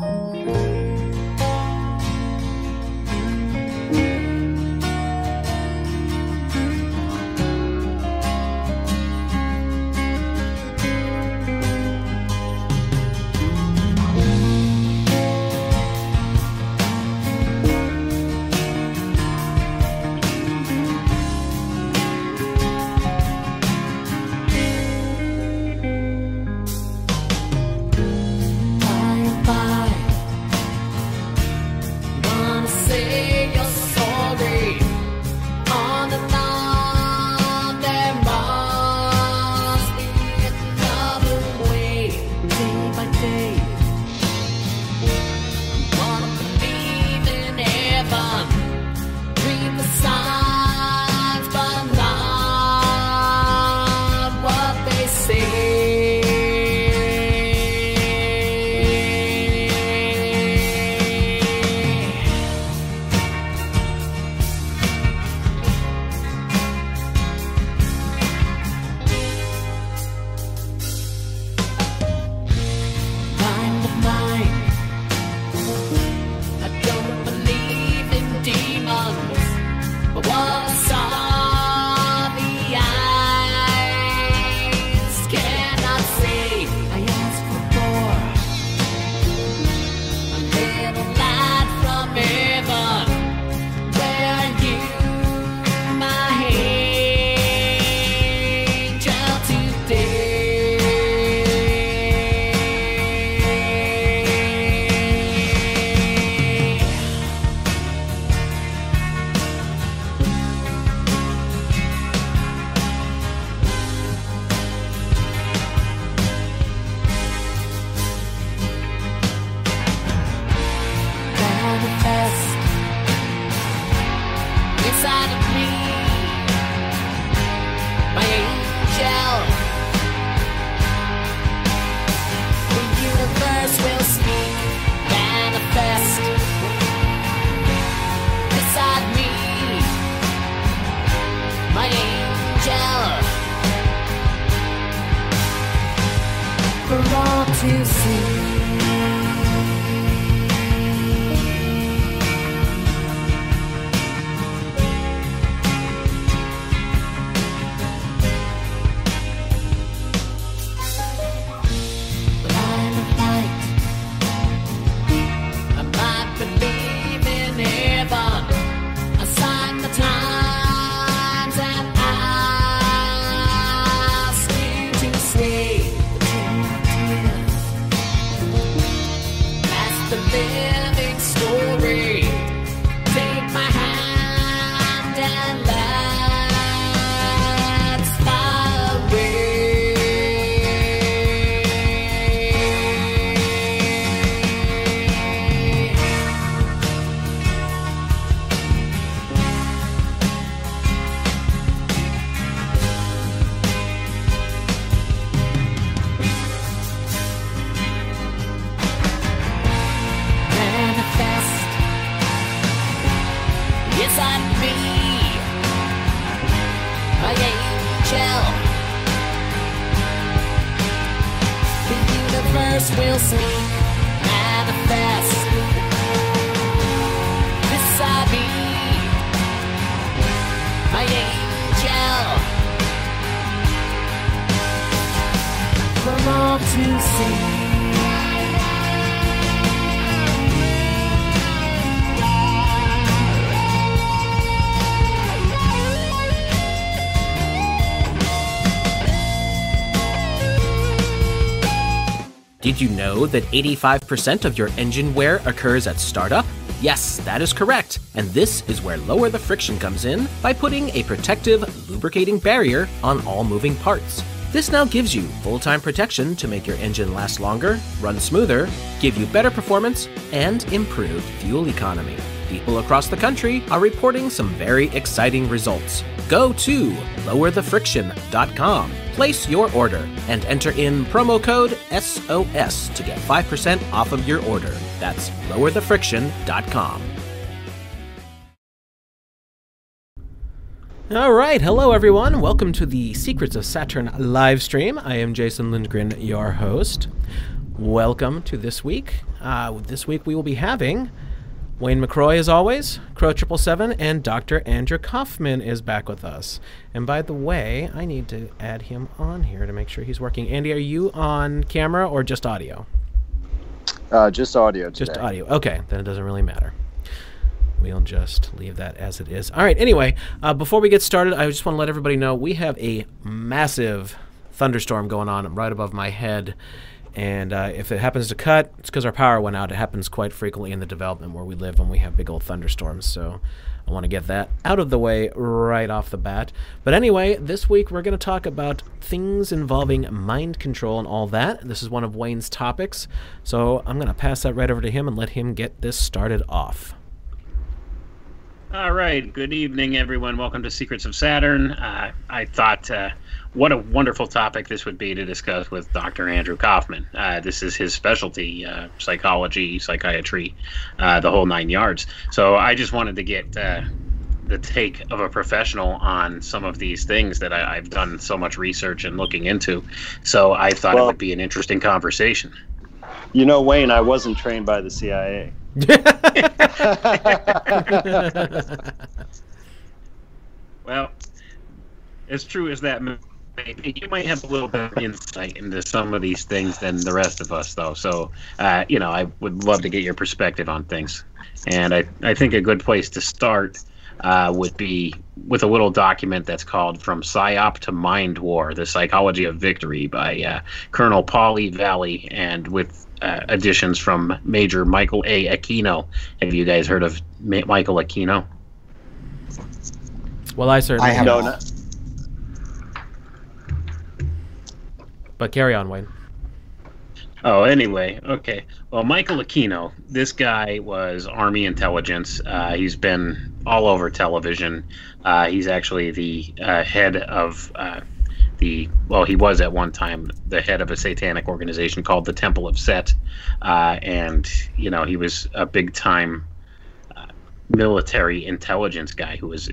Música Did you know that 85% of your engine wear occurs at startup? Yes, that is correct. And this is where Lower the Friction comes in by putting a protective, lubricating barrier on all moving parts. This now gives you full time protection to make your engine last longer, run smoother, give you better performance, and improved fuel economy. People across the country are reporting some very exciting results. Go to lowerthefriction.com Place your order and enter in promo code SOS to get 5% off of your order. That's lowerthefriction.com. All right, hello everyone. Welcome to the Secrets of Saturn live stream. I am Jason Lindgren, your host. Welcome to this week. Uh, this week we will be having Wayne McRoy, as always, Crow Triple Seven, and Dr. Andrew Kaufman is back with us. And by the way, I need to add him on here to make sure he's working. Andy, are you on camera or just audio? Uh, just audio. Today. Just audio. Okay, then it doesn't really matter. We'll just leave that as it is. All right. Anyway, uh, before we get started, I just want to let everybody know we have a massive thunderstorm going on right above my head. And uh, if it happens to cut, it's because our power went out. It happens quite frequently in the development where we live when we have big old thunderstorms. So I want to get that out of the way right off the bat. But anyway, this week we're going to talk about things involving mind control and all that. This is one of Wayne's topics. So I'm going to pass that right over to him and let him get this started off. All right. Good evening, everyone. Welcome to Secrets of Saturn. Uh, I thought uh, what a wonderful topic this would be to discuss with Dr. Andrew Kaufman. Uh, this is his specialty uh, psychology, psychiatry, uh, the whole nine yards. So I just wanted to get uh, the take of a professional on some of these things that I, have done so much research and looking into. So I thought well, it would be an interesting conversation. You know, Wayne, I wasn't trained by the CIA. well, as true as that may be, you might have a little bit of insight into some of these things than the rest of us, though. So, uh, you know, I would love to get your perspective on things. And I, I think a good place to start uh, would be with a little document that's called From PSYOP to Mind War The Psychology of Victory by uh, Colonel Paul E. Vallely, and with uh, additions from Major Michael A. Aquino. Have you guys heard of Ma- Michael Aquino? Well, I certainly I have not. But carry on, Wayne. Oh, anyway, okay. Well, Michael Aquino, this guy was Army intelligence. Uh, he's been all over television. Uh, he's actually the uh, head of uh, the well, he was at one time the head of a satanic organization called the Temple of Set, uh, and you know he was a big time uh, military intelligence guy who was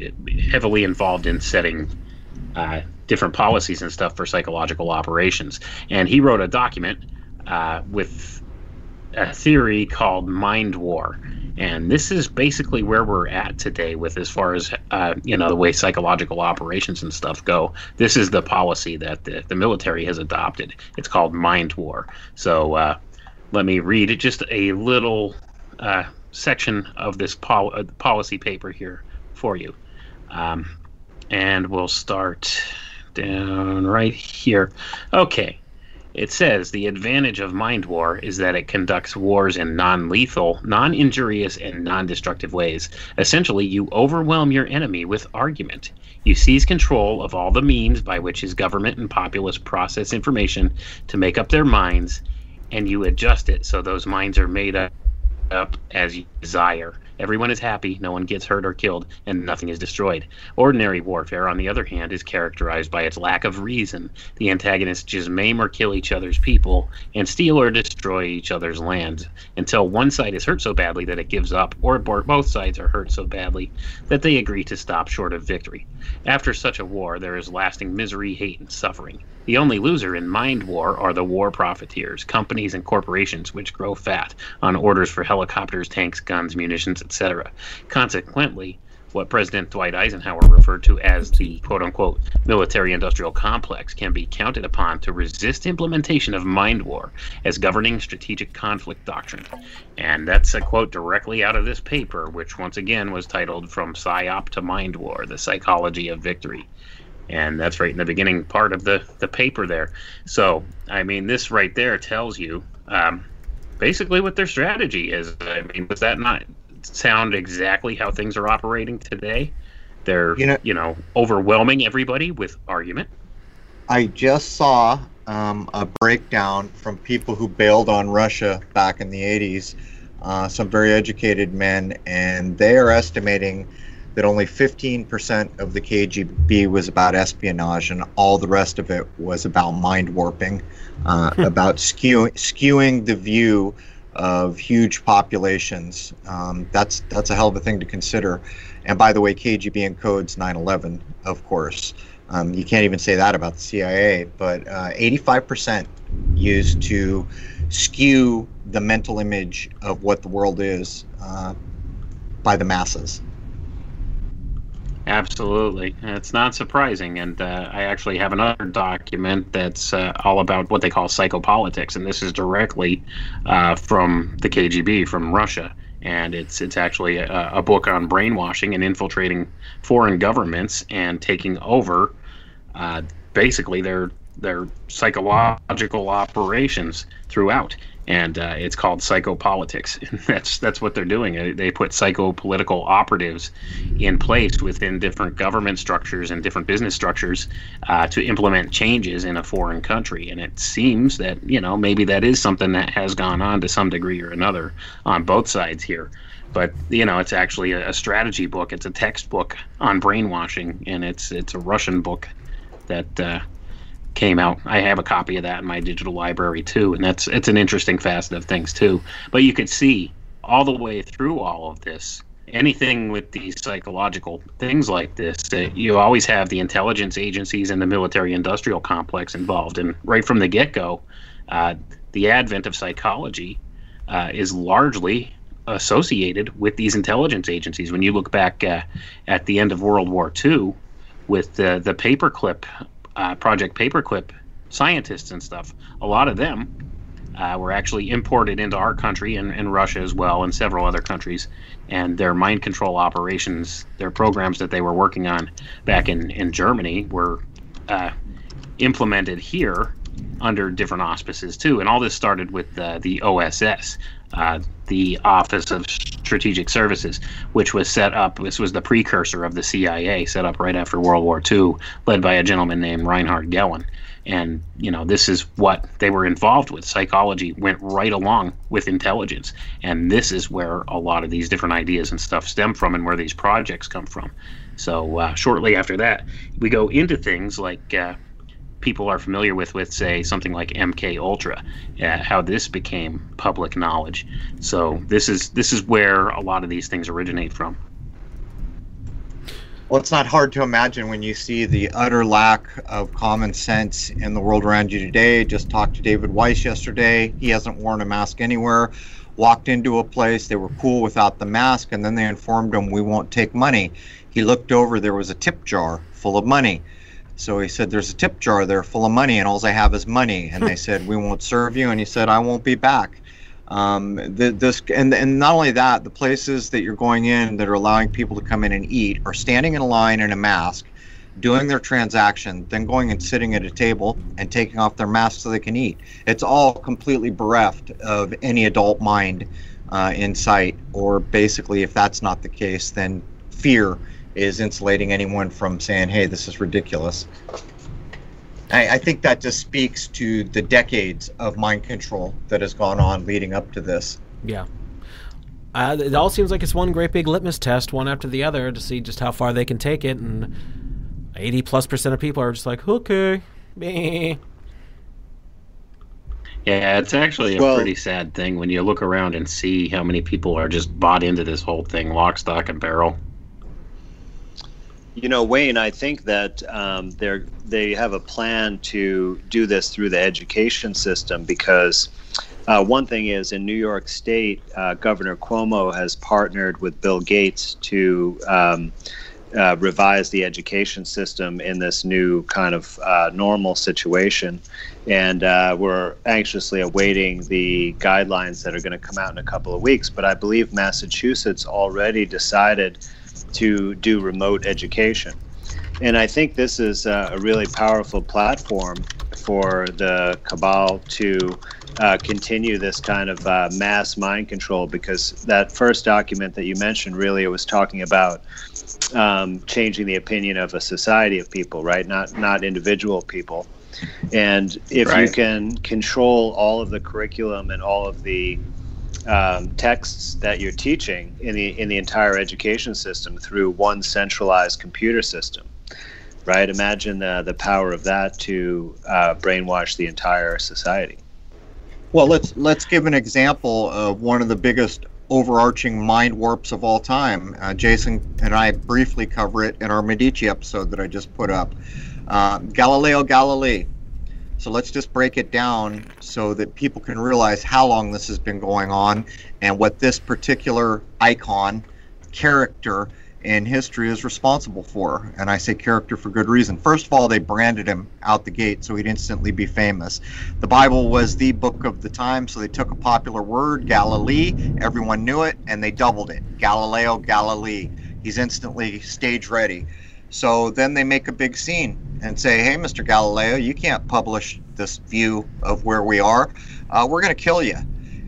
heavily involved in setting uh, different policies and stuff for psychological operations. And he wrote a document uh, with a theory called mind war and this is basically where we're at today with as far as uh, you know the way psychological operations and stuff go. This is the policy that the, the military has adopted. It's called mind war. So uh, let me read just a little uh, section of this pol- uh, policy paper here for you. Um, and we'll start down right here. Okay it says the advantage of Mind War is that it conducts wars in non lethal, non injurious, and non destructive ways. Essentially, you overwhelm your enemy with argument. You seize control of all the means by which his government and populace process information to make up their minds, and you adjust it so those minds are made up up as you desire. Everyone is happy, no one gets hurt or killed, and nothing is destroyed. Ordinary warfare, on the other hand, is characterized by its lack of reason. The antagonists just maim or kill each other's people and steal or destroy each other's lands until one side is hurt so badly that it gives up, or both sides are hurt so badly that they agree to stop short of victory. After such a war, there is lasting misery, hate, and suffering. The only loser in mind war are the war profiteers, companies and corporations which grow fat on orders for helicopters, tanks, guns, munitions, etc. Consequently, what President Dwight Eisenhower referred to as the quote unquote military industrial complex can be counted upon to resist implementation of mind war as governing strategic conflict doctrine. And that's a quote directly out of this paper, which once again was titled From PSYOP to Mind War The Psychology of Victory and that's right in the beginning part of the the paper there. So I mean, this right there tells you um, basically what their strategy is. I mean, does that not sound exactly how things are operating today? They're you know, you know overwhelming everybody with argument. I just saw um, a breakdown from people who bailed on Russia back in the 80s. Uh, some very educated men, and they are estimating that only 15% of the KGB was about espionage, and all the rest of it was about mind warping, uh, hmm. about skewing, skewing the view of huge populations. Um, that's that's a hell of a thing to consider. And by the way, KGB encodes 9/11, of course. Um, you can't even say that about the CIA, but uh, 85% used to skew the mental image of what the world is uh, by the masses. Absolutely. It's not surprising. And uh, I actually have another document that's uh, all about what they call psychopolitics. And this is directly uh, from the KGB, from Russia. And it's it's actually a, a, book on brainwashing and infiltrating foreign governments and taking over uh, basically their their psychological operations throughout and uh, it's called psychopolitics. that's that's what they're doing. They put psychopolitical operatives in place within different government structures and different business structures uh, to implement changes in a foreign country. And it seems that you know maybe that is something that has gone on to some degree or another on both sides here. But you know, it's actually a, a strategy book. It's a textbook on brainwashing, and it's it's a Russian book that. Uh, came out. I have a copy of that in my digital library too, and that's it's an interesting facet of things too. But you could see all the way through all of this, anything with these psychological things like this, you always have the intelligence agencies and the military-industrial complex involved, and right from the get-go, uh, the advent of psychology uh, is largely associated with these intelligence agencies. When you look back uh, at the end of World War II, with the the paperclip uh, Project Paperclip scientists and stuff. A lot of them uh, were actually imported into our country and, and Russia as well, and several other countries. And their mind control operations, their programs that they were working on back in, in Germany, were uh, implemented here under different auspices too. And all this started with uh, the OSS, uh, the Office of Strategic Services, which was set up. This was the precursor of the CIA, set up right after World War II, led by a gentleman named Reinhard Gehlen. And you know, this is what they were involved with. Psychology went right along with intelligence, and this is where a lot of these different ideas and stuff stem from, and where these projects come from. So uh, shortly after that, we go into things like uh, people are familiar with with say something like MK Ultra, uh, how this became public knowledge. So this is this is where a lot of these things originate from. Well, it's not hard to imagine when you see the utter lack of common sense in the world around you today. Just talked to David Weiss yesterday. He hasn't worn a mask anywhere. Walked into a place, they were cool without the mask, and then they informed him, We won't take money. He looked over, there was a tip jar full of money so he said, There's a tip jar there full of money, and all I have is money. And they said, We won't serve you. And he said, I won't be back. Um, the, this and, and not only that, the places that you're going in that are allowing people to come in and eat are standing in a line in a mask, doing their transaction, then going and sitting at a table and taking off their mask so they can eat. It's all completely bereft of any adult mind uh, in sight, or basically, if that's not the case, then fear is insulating anyone from saying, hey, this is ridiculous. I, I, think that just speaks to the decades of mind control that has gone on leading up to this. Yeah. Uh, it all seems like it's one great big litmus test, one after the other, to see just how far they can take it. And 80 plus percent of people are just like, okay, meh. Yeah, it's actually a well, pretty sad thing when you look around and see how many people are just bought into this whole thing, lock, stock, and barrel. You know, Wayne, I think that um, they they have a plan to do this through the education system because uh, one thing is in New York State, uh, Governor Cuomo has partnered with Bill Gates to um, uh, revise the education system in this new kind of uh, normal situation. And uh, we're anxiously awaiting the guidelines that are going to come out in a couple of weeks. But I believe Massachusetts already decided to do remote education. And I think this is a really powerful platform for the cabal to uh, continue this kind of uh, mass mind control because that first document that you mentioned really it was talking about um, changing the opinion of a society of people right not not individual people and if right. you can control all of the curriculum and all of the um, texts that you're teaching in the in the entire education system through one centralized computer system right? Imagine the, the power of that to uh, brainwash the entire society. Well let's let's give an example of one of the biggest overarching mind warps of all time. Uh, jason and i briefly cover it in our medici episode that i just put up. Uh, galileo galilei So let's just break it down so that people can realize how long this has been going on and what this particular icon character in history is responsible for. And I say character for good reason. First of all, they branded him out the gate so he'd instantly be famous. The Bible was the book of the time, so they took a popular word, Galilee, everyone knew it, and they doubled it Galileo Galilee. He's instantly stage ready. So then they make a big scene and say, hey, Mr. Galileo, you can't publish this view of where we are. Uh, we're going to kill you.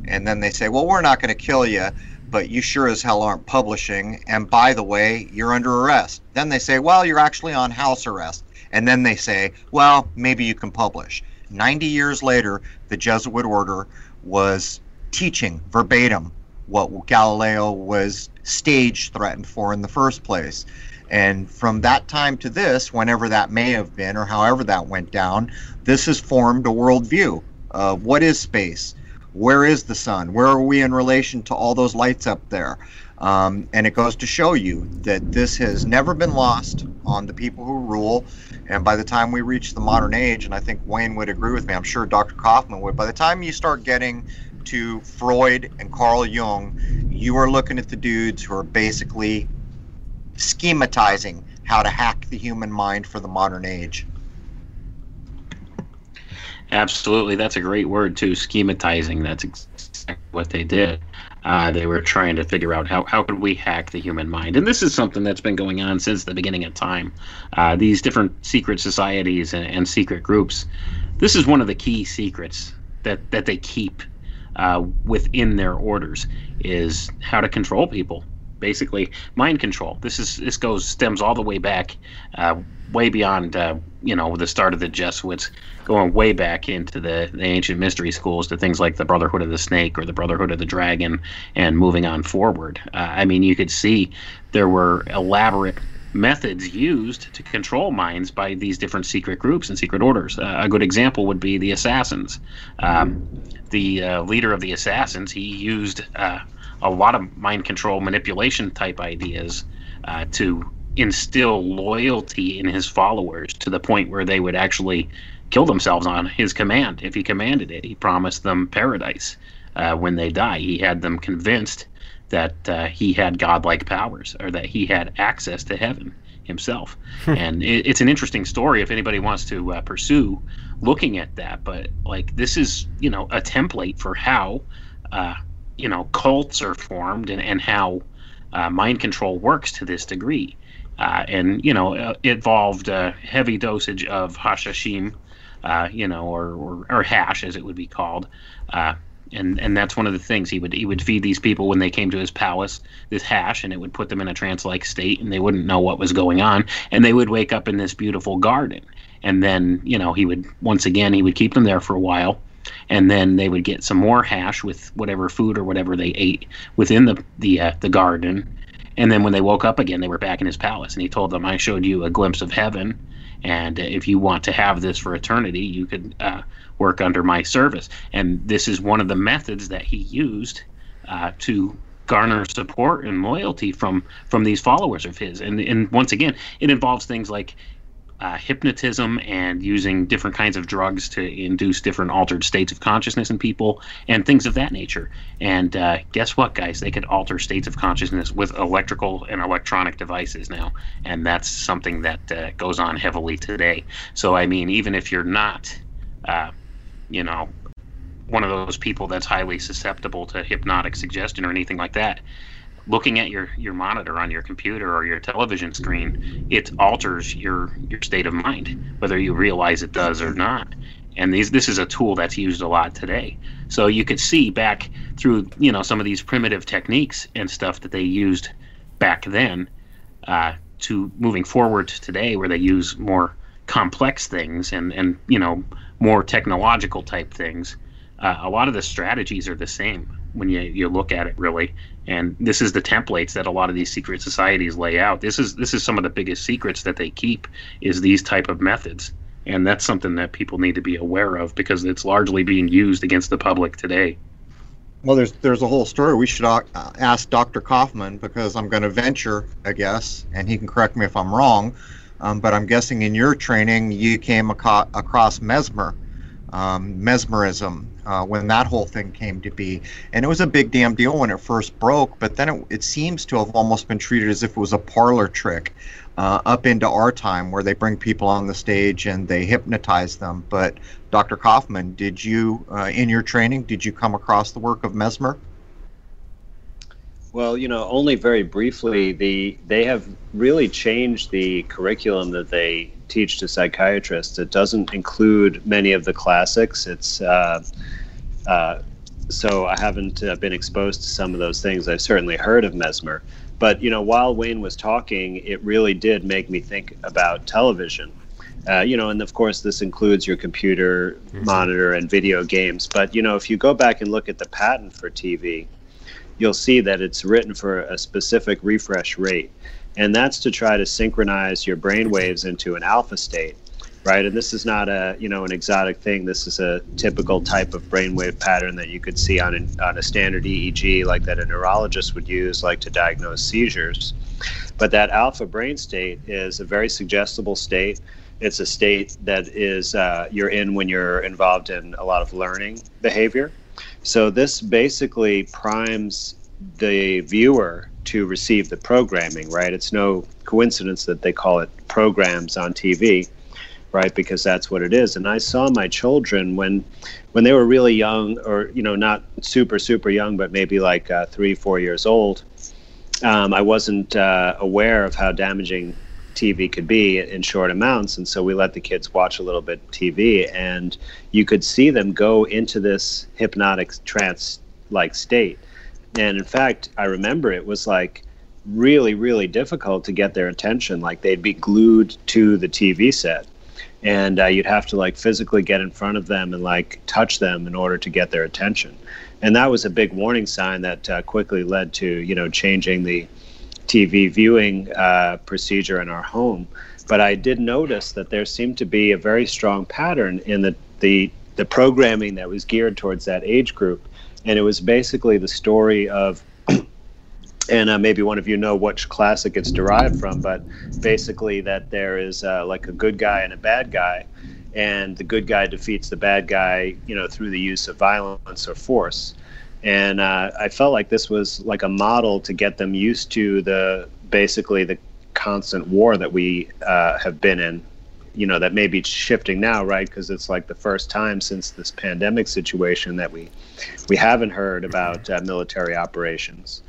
And then they say, well, we're not going to kill you but you sure as hell aren't publishing. And by the way, you're under arrest. Then they say, well, you're actually on house arrest. And then they say, well, maybe you can publish. 90 years later, the Jesuit order was teaching verbatim what Galileo was stage threatened for in the first place. And from that time to this, whenever that may have been or however that went down, this has formed a worldview of what is space, where is the sun? Where are we in relation to all those lights up there? Um, and it goes to show you that this has never been lost on the people who rule. And by the time we reach the modern age, and I think Wayne would agree with me, I'm sure Dr. Kaufman would, by the time you start getting to Freud and Carl Jung, you are looking at the dudes who are basically schematizing how to hack the human mind for the modern age. Absolutely, that's a great word too. Schematizing. That's exactly what they did. Uh, they were trying to figure out how how could we hack the human mind, and this is something that's been going on since the beginning of time. Uh, these different secret societies and, and, secret groups. This is one of the key secrets that that they keep uh, within their orders is how to control people basically mind control. This is this goes stems all the way back, uh, way beyond uh, you know the start of the Jesuits, going way back into the, the ancient mystery schools to things like the Brotherhood of the Snake or the Brotherhood of the Dragon, and moving on forward. Uh, I mean, you could see there were elaborate methods used to control minds by these different secret groups and secret orders. Uh, a good example would be the assassins. Um, the uh, leader of the assassins, he used uh, a lot of mind control manipulation type ideas uh, to instill loyalty in his followers to the point where they would actually kill themselves on his command if he commanded it. He promised them paradise uh, when they die. He had them convinced that uh, he had godlike powers or that he had access to heaven himself. Hmm. and it, it's an interesting story if anybody wants to uh, pursue looking at that. But like this is you know a template for how uh, you know cults are formed and, and how uh, mind control works to this degree. Uh, and you know uh, involved a heavy dosage of hashishim, uh, you know, or, or, or hash as it would be called, uh, and and that's one of the things. He would he would feed these people when they came to his palace this hash, and it would put them in a trance-like state, and they wouldn't know what was going on, and they would wake up in this beautiful garden, and then you know he would once again he would keep them there for a while, and then they would get some more hash with whatever food or whatever they ate within the the uh, the garden. And then when they woke up again, they were back in his palace, and he told them, "I showed you a glimpse of heaven, and if you want to have this for eternity, you could uh, work under my service." And this is one of the methods that he used uh, to garner support and loyalty from from these followers of his. And and once again, it involves things like uh, hypnotism and using different kinds of drugs to induce different altered states of consciousness in people and things of that nature. And uh, guess what, guys? They could alter states of consciousness with electrical and electronic devices now. And that's something that uh, goes on heavily today. So, I mean, even if you're not, uh, you know, one of those people that's highly susceptible to hypnotic suggestion or anything like that, looking at your your monitor on your computer or your television screen it alters your your state of mind whether you realize it does or not. And these this is a tool that's used a lot today. So you could see back through you know some of these primitive techniques and stuff that they used back then uh, to moving forward to today where they use more complex things and and you know more technological type things uh, a lot of the strategies are the same when you, you look at it really. And this is the templates that a lot of these secret societies lay out. This is this is some of the biggest secrets that they keep is these type of methods. And that's something that people need to be aware of because it's largely being used against the public today. Well there's there's a whole story. We should uh, ask dr kaufman because i'm going to venture i guess and he can correct me if i'm wrong. Um, but i'm guessing in your training you came aco- across mesmer um, mesmerism uh, when that whole thing came to be. And it was a big damn deal when it first broke, but then it, it seems to have almost been treated as if it was a parlor trick uh, up into our time where they bring people on the stage and they hypnotize them. But Dr. Kaufman, did you, uh, in your training, did you come across the work of Mesmer? Well, you know, only very briefly. The they have really changed the curriculum that they teach to psychiatrists. It doesn't include many of the classics. It's uh, uh, so I haven't uh, been exposed to some of those things. I've certainly heard of Mesmer, but you know, while Wayne was talking, it really did make me think about television. Uh, you know, and of course, this includes your computer mm-hmm. monitor and video games. But you know, if you go back and look at the patent for TV, you'll see that it's written for a specific refresh rate, and that's to try to synchronize your brain waves into an alpha state right? And this is not a you know an exotic thing. This is a typical type of brainwave pattern that you could see on an, on a standard EEG, like that a neurologist would use, like to diagnose seizures. But that alpha brain state is a very suggestible state. It's a state that is uh, you're in when you're involved in a lot of learning behavior. So this basically primes the viewer to receive the programming, right? It's no coincidence that they call it programs on TV right because that's what it is and i saw my children when when they were really young or you know not super super young but maybe like uh, three four years old um, i wasn't uh, aware of how damaging tv could be in short amounts. And so we let the kids watch a little bit tv and you could see them go into this hypnotic trance like state. And in fact i remember it was like really really difficult to get their attention. Like they'd be glued to the tv set and uh, you'd have to like physically get in front of them and like touch them in order to get their attention. And that was a big warning sign that uh, quickly led to you know changing the tv viewing uh, procedure in our home but i did notice that there seemed to be a very strong pattern in the the, the programming that was geared towards that age group and it was basically the story of and uh, maybe one of you know which classic it's derived from, but basically that there is uh, like a good guy and a bad guy, and the good guy defeats the bad guy, you know, through the use of violence or force. And uh, I felt like this was like a model to get them used to the basically the constant war that we uh, have been in. You know that may be shifting now, right? Because it's like the first time since this pandemic situation that we we haven't heard about uh, military operations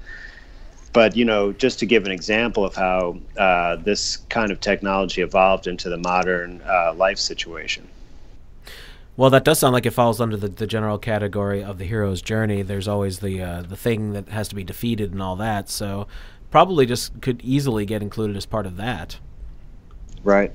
but you know, just to give an example of how uh, this kind of technology evolved into the modern uh, life situation. Well, that does sound like it falls under the, the general category of the hero's journey. There's always the uh, the thing that has to be defeated and all that. So, probably just could easily get included as part of that. Right.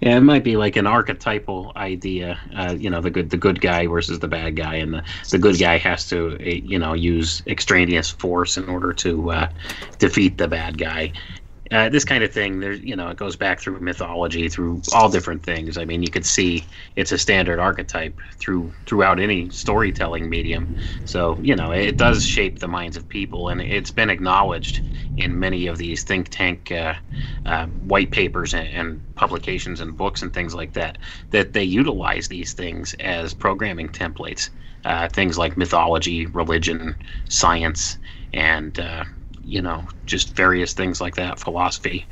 Yeah, it might be like an archetypal idea. Uh, you know, the good the good guy versus the bad guy, and the, the good guy has to eh, you know use extraneous force in order to uh, defeat the bad guy uh, this kind of thing there's you know it goes back through mythology through all different things. I mean you could see it's a standard archetype through throughout any storytelling medium. So you know it does shape the minds of people and it's been acknowledged in many of these think tank uh, uh, white papers and, and publications and books and things like that that they utilize these things as programming templates. Uh, things like mythology religion science and uh, you know, just various things like that, philosophy.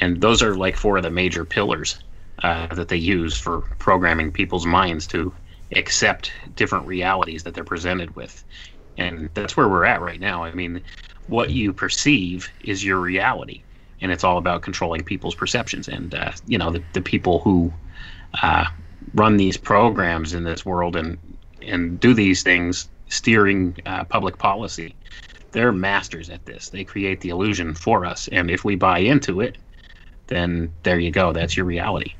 And those are like four of the major pillars uh, that they use for programming people's minds to accept different realities that they're presented with. And that's where we're at right now. I mean, what you perceive is your reality, and it's all about controlling people's perceptions. And, uh, you know, the, the people who uh, run these programs in this world and, and do these things, steering uh, public policy, they're masters at this. They create the illusion for us, and if we buy into it, then there you go. That's your reality.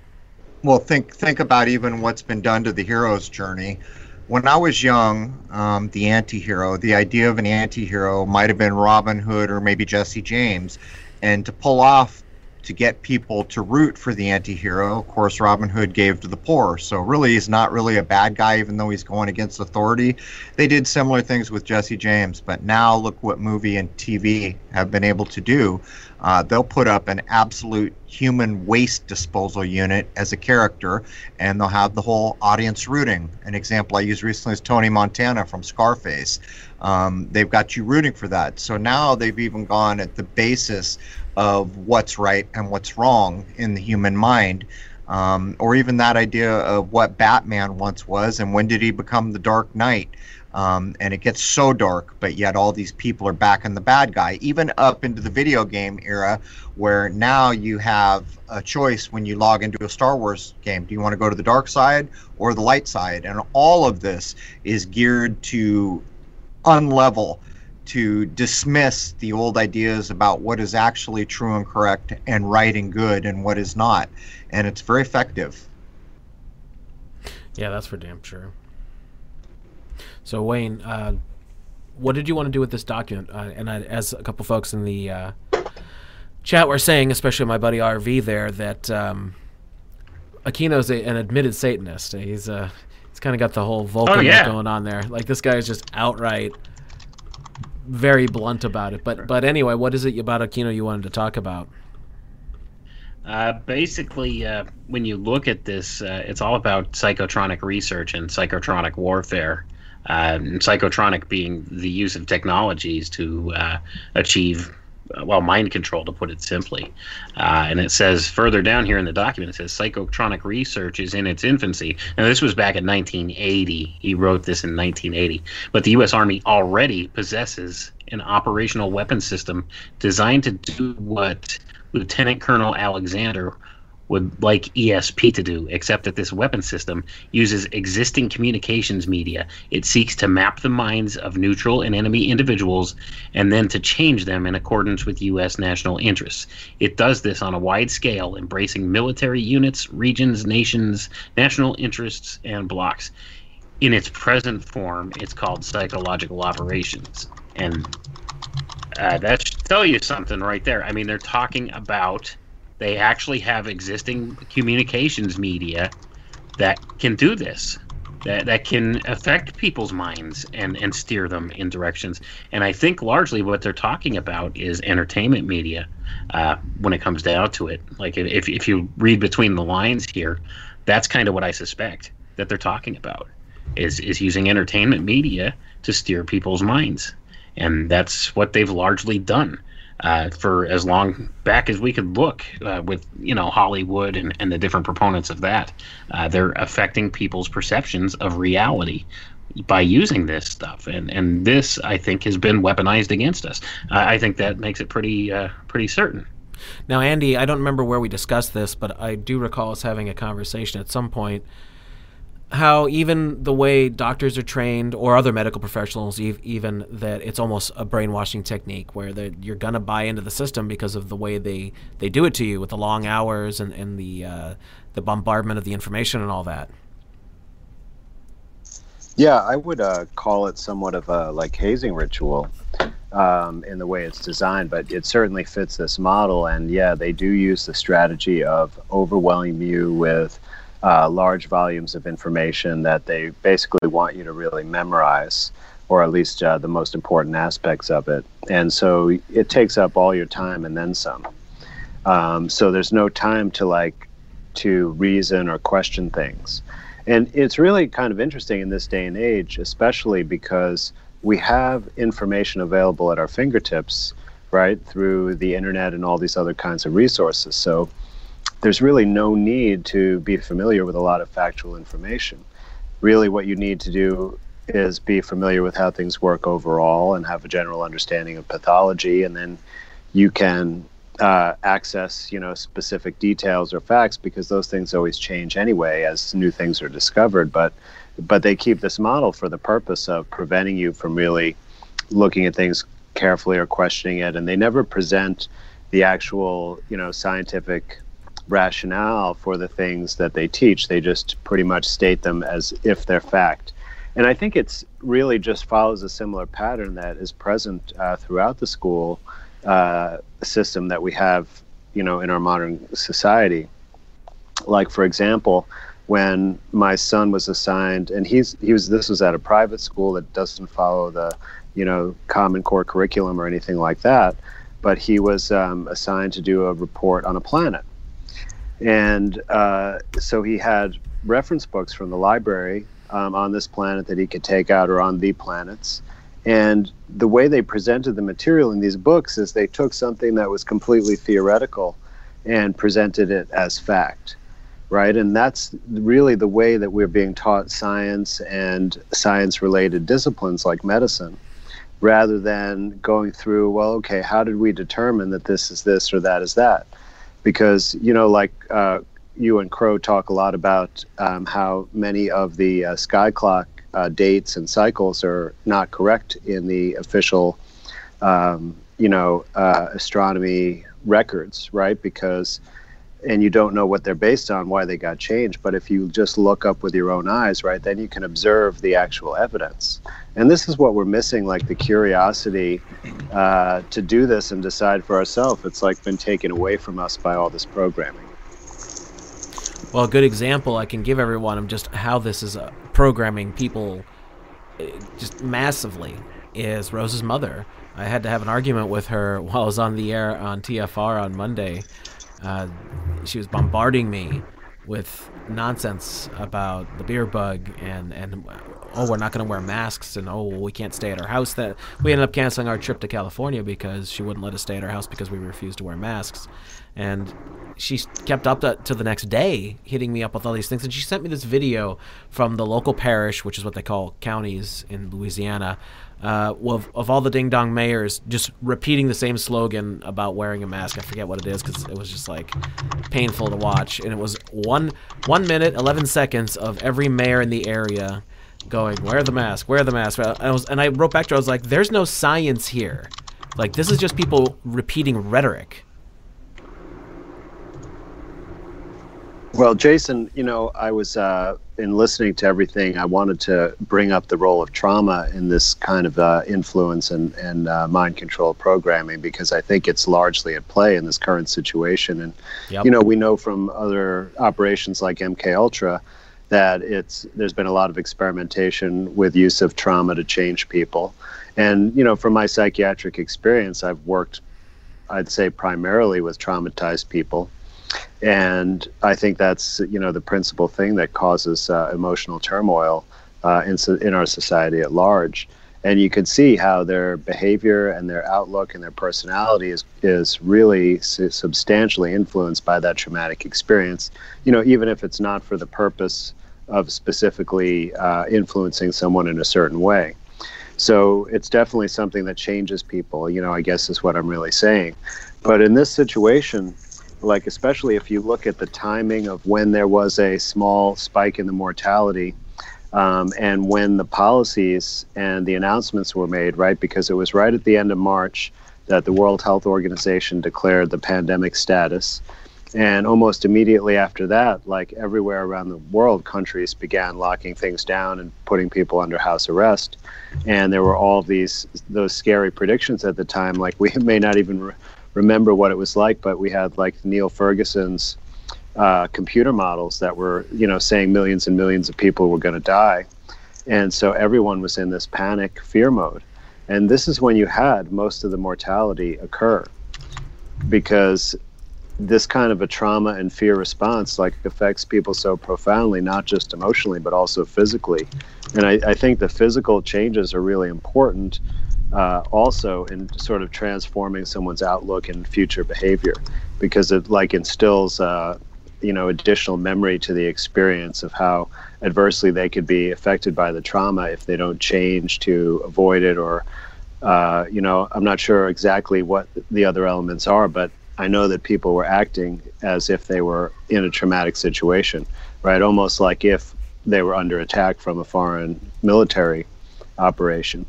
Well, think think about even what's been done to the hero's journey. When I was young, um, the anti-hero, the idea of an anti-hero might have been Robin Hood or maybe Jesse James, and to pull off to get people to root for the anti-hero. Of course, Robin Hood gave to the poor, so really he's not really a bad guy, even though he's going against authority. They did similar things with Jesse James, but now look what movie and TV have been able to do. Uh, they'll put up an absolute human waste disposal unit as a character, and they'll have the whole audience rooting. An example I used recently is Tony Montana from Scarface. Um, they've got you rooting for that. So now they've even gone at the basis of what's right and what's wrong in the human mind. Um, or even that idea of what Batman once was and when did he become the Dark Knight. Um, and it gets so dark, but yet all these people are backing the bad guy, even up into the video game era, where now you have a choice when you log into a Star Wars game. Do you want to go to the dark side or the light side? And all of this is geared to unlevel, to dismiss the old ideas about what is actually true and correct and right and good and what is not. And it's very effective. Yeah, that's for damn sure. So Wayne, uh, what did you want to do with this document? Uh, and I, as a couple folks in the uh, chat were saying, especially my buddy RV there, that um, Aquino's a, an admitted Satanist. He's uh, he's kind of got the whole Vulcan Oh, yeah. going on there. Like this guy is just outright very blunt about it. But but anyway, what is it about Aquino you wanted to talk about? Uh, basically, uh, when you look at this, uh, it's all about psychotronic research and psychotronic warfare. Um, psychotronic being the use of technologies to uh, achieve, uh, well, mind control, to put it simply. Uh, and it says further down here in the document, it says psychotronic research is in its infancy. Now, this was back in 1980. He wrote this in 1980. But the U.S. Army already possesses an operational weapon system designed to do what Lieutenant Colonel Alexander would like ESP to do, except that this weapon system uses existing communications media. It seeks to map the minds of neutral and enemy individuals and then to change them in accordance with U.S. national interests. It does this on a wide scale, embracing military units, regions, nations, national interests, and blocks. In its present form, it's called psychological operations. And uh, that should tell you something right there. I mean, they're talking about they actually have existing communications media that can do this, that, that can affect people's minds and, and steer them in directions. And I think largely what they're talking about is entertainment media uh, when it comes down to it. Like, if, if you read between the lines here, that's kind of what I suspect that they're talking about is, is using entertainment media to steer people's minds and that's what they've largely done uh, for as long back as we could look uh, with you know Hollywood and, and the different proponents of that. Uh, they're affecting people's perceptions of reality by using this stuff, and and this I think has been weaponized against us. I think that makes it pretty uh, pretty certain. Now, Andy, I don't remember where we discussed this, but I do recall us having a conversation at some point how even the way doctors are trained or other medical professionals ev- even that it's almost a brainwashing technique where you're going to buy into the system because of the way they, they do it to you with the long hours and, and the uh, the bombardment of the information and all that Yeah, I would uh, call it somewhat of a like hazing ritual um, in the way it's designed, but it certainly fits this model. And yeah, they do use the strategy of overwhelming you with uh, large volumes of information that they basically want you to really memorize, or at least uh, the most important aspects of it. And so it takes up all your time and then some. Um, so there's no time to like to reason or question things. And it's really kind of interesting in this day and age, especially because we have information available at our fingertips, right, through the internet and all these other kinds of resources. So there's really no need to be familiar with a lot of factual information. Really, what you need to do is be familiar with how things work overall and have a general understanding of pathology, and then you can uh, access, you know, specific details or facts because those things always change anyway as new things are discovered. But but they keep this model for the purpose of preventing you from really looking at things carefully or questioning it, and they never present the actual, you know, scientific rationale for the things that they teach. They just pretty much state them as if they're fact. And I think it's really just follows a similar pattern that is present uh, throughout the school uh, system that we have, you know, in our modern society. Like, for example, when my son was assigned, and he's he was this was at a private school that doesn't follow the, you know, Common Core curriculum or anything like that. but he was um, assigned to do a report on a planet. And uh, so he had reference books from the library um, on this planet that he could take out or on the planets. And the way they presented the material in these books is they took something that was completely theoretical and presented it as fact, right? And that's really the way that we're being taught science and science related disciplines like medicine, rather than going through, well, okay, how did we determine that this is this or that is that? Because, you know, like uh, you and Crow talk a lot about um, how many of the uh, sky clock uh, dates and cycles are not correct in the official, um, you know, uh, astronomy records, right? Because, and you don't know what they're based on, why they got changed. But if you just look up with your own eyes, right, then you can observe the actual evidence. And this is what we're missing, like the curiosity uh, to do this and decide for ourselves. It's like been taken away from us by all this programming. Well, a good example I can give everyone of just how this is uh, programming people uh, just massively is Rose's mother. I had to have an argument with her while I was on the air on TFR on Monday. Uh, she was bombarding me with nonsense about the beer bug and and oh we're not going to wear masks and oh we can't stay at our house. That we ended up canceling our trip to California because she wouldn't let us stay at our house because we refused to wear masks. And she kept up to, to, the next day hitting me up with all these things. And she sent me this video from the local parish which is what they call counties in louisiana uh, of, of all the ding dong mayors just repeating the same slogan about wearing a mask i forget what it is because it was just like painful to watch. And it was one one minute 11 seconds of every mayor in the area going wear the mask wear the mask. And I, was, and I wrote back to her i was like there's no science here. Like this is just people repeating rhetoric Well, Jason, you know, I was uh, in listening to everything. I wanted to bring up the role of trauma in this kind of uh, influence and, and uh, mind control programming because I think it's largely at play in this current situation. And yep. you know, we know from other operations like MK Ultra that it's there's been a lot of experimentation with use of trauma to change people. And you know, from my psychiatric experience, I've worked, I'd say, primarily with traumatized people and I think that's you know the principal thing that causes uh, emotional turmoil uh, in in our society at large. And you can see how their behavior and their outlook and their personality is is really su- substantially influenced by that traumatic experience. You know, even if it's not for the purpose of specifically uh, influencing someone in a certain way. So it's definitely something that changes people. You know, I guess is what I'm really saying. But in this situation, like especially if you look at the timing of when there was a small spike in the mortality um, and when the policies and the announcements were made, right? Because it was right at the end of March that the World Health Organization declared the pandemic status. And almost immediately after that, like everywhere around the world, countries began locking things down and putting people under house arrest. And there were all these those scary predictions at the time, like we may not even re- remember what it was like, but we had like Neil Ferguson's uh, computer models that were, you know, saying millions and millions of people were going to die. And so everyone was in this panic fear mode. And this is when you had most of the mortality occur because this kind of a trauma and fear response like affects people so profoundly not just emotionally but also physically and I, I think the physical changes are really important uh, also in sort of transforming someone's outlook and future behavior because it like instills uh, you know additional memory to the experience of how adversely they could be affected by the trauma if they don't change to avoid it or uh, you know i'm not sure exactly what the other elements are but i know that people were acting as if they were in a traumatic situation right? Almost like if they were under attack from a foreign military operation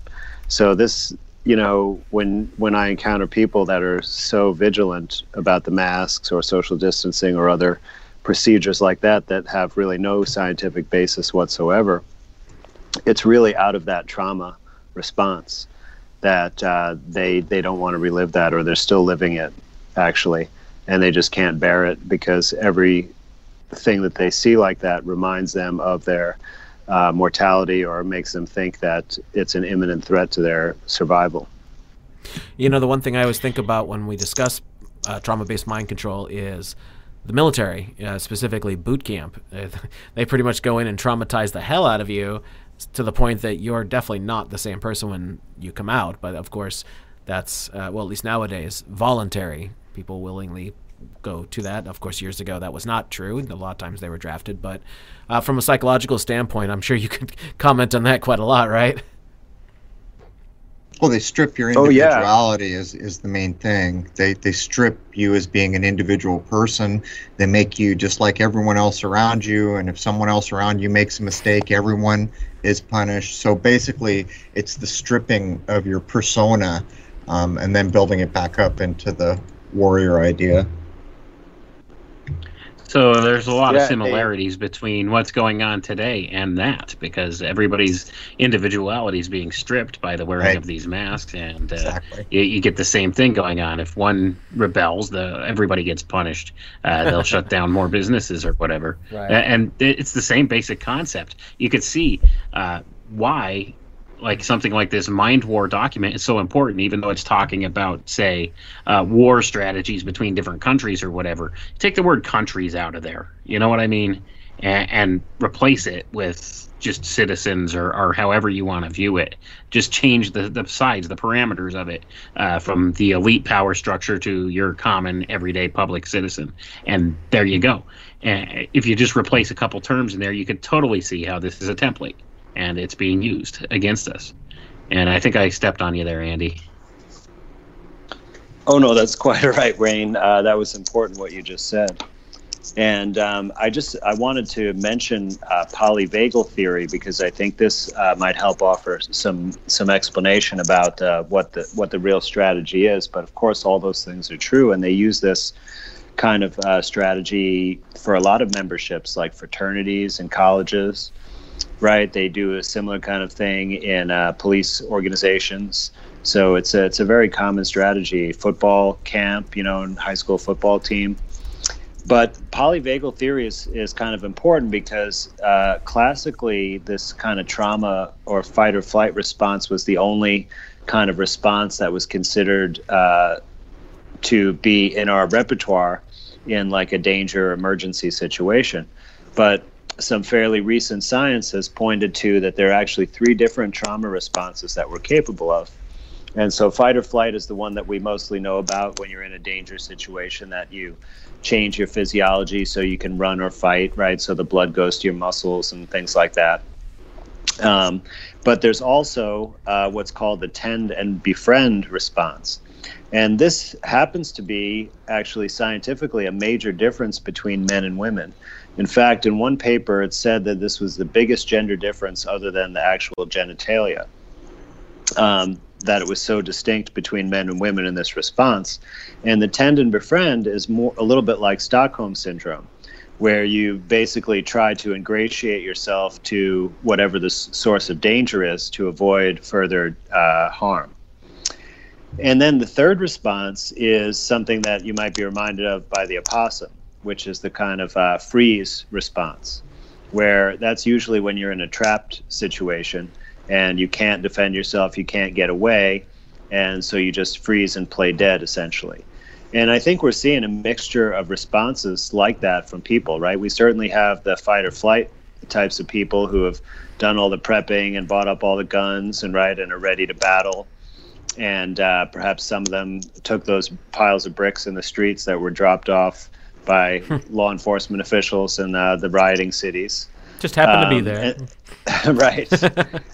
so this, you know, when when I encounter people that are so vigilant about the masks or social distancing or other procedures like that that have really no scientific basis whatsoever, it's really out of that trauma response that uh, they they don't want to relive that or they're still living it actually, and they just can't bear it because every thing that they see like that reminds them of their uh, mortality or makes them think that it's an imminent threat to their survival. You know, the one thing I always think about when we discuss uh, trauma-based mind control is the military, uh, specifically boot camp. they pretty much go in and traumatize the hell out of you to the point that you're definitely not the same person when you come out. But of course, that's uh, well, at least nowadays, voluntary. People willingly go to that. Of course, years ago that was not true. A lot of times they were drafted, but uh, from a psychological standpoint, I'm sure you could comment on that quite a lot, right? Well, they strip your individuality oh, yeah. is, is the main thing. They they strip you as being an individual person. They make you just like everyone else around you. And if someone else around you makes a mistake, everyone is punished. So basically, it's the stripping of your persona um, and then building it back up into the warrior idea. So there's a lot yeah, of similarities they, between what's going on today and that, because everybody's individuality is being stripped by the wearing right. of these masks, and uh, exactly. you, you, get the same thing going on. If one rebels, the everybody gets punished. Uh, they'll shut down more businesses or whatever, right. and it's the same basic concept. You could see uh, why like something like this mind war document is so important, even though it's talking about, say, uh, war strategies between different countries or whatever. Take the word countries out of there. You know what I mean? And, and replace it with just citizens or, or however you want to view it. Just change the, the sides, the parameters of it uh, from the elite power structure to your common everyday public citizen. And there you go. And if you just replace a couple terms in there, you could totally see how this is a template and it's being used against us. And I think I stepped on you there, Andy. Oh no, that's quite right, Wayne. Uh, that was important what you just said. And um, I just I wanted to mention uh, polyvagal theory because I think this uh, might help offer some some explanation about uh, what the what the real strategy is. But of course, all those things are true, and they use this kind of uh, strategy for a lot of memberships, like fraternities and colleges right? They do a similar kind of thing in uh, police organizations. So it's a, it's a very common strategy. Football camp, you know, and high school football team. But polyvagal theory is, is kind of important because uh, classically, this kind of trauma or fight or flight response was the only kind of response that was considered uh, to be in our repertoire in like a danger emergency situation. But some fairly recent science has pointed to that there are actually three different trauma responses that we're capable of. And so fight or flight is the one that we mostly know about when you're in a danger situation that you change your physiology so you can run or fight, right? So the blood goes to your muscles and things like that. Um, but there's also uh, what's called the tend and befriend response. And this happens to be actually scientifically a major difference between men and women. In fact, in one paper, it said that this was the biggest gender difference other than the actual genitalia. Um, that it was so distinct between men and women in this response. And the tend and befriend is more a little bit like Stockholm syndrome, where you basically try to ingratiate yourself to whatever the source of danger is to avoid further uh, harm. And then the third response is something that you might be reminded of by the opossum, which is the kind of uh, freeze response, where that's usually when you're in a trapped situation and you can't defend yourself, you can't get away, and so you just freeze and play dead essentially. And I think we're seeing a mixture of responses like that from people, right? We certainly have the fight or flight types of people who have done all the prepping and bought up all the guns and right and are ready to battle. And uh, perhaps some of them took those piles of bricks in the streets that were dropped off by law enforcement officials in uh, the rioting cities. Just happened um, to be um, there, and, right?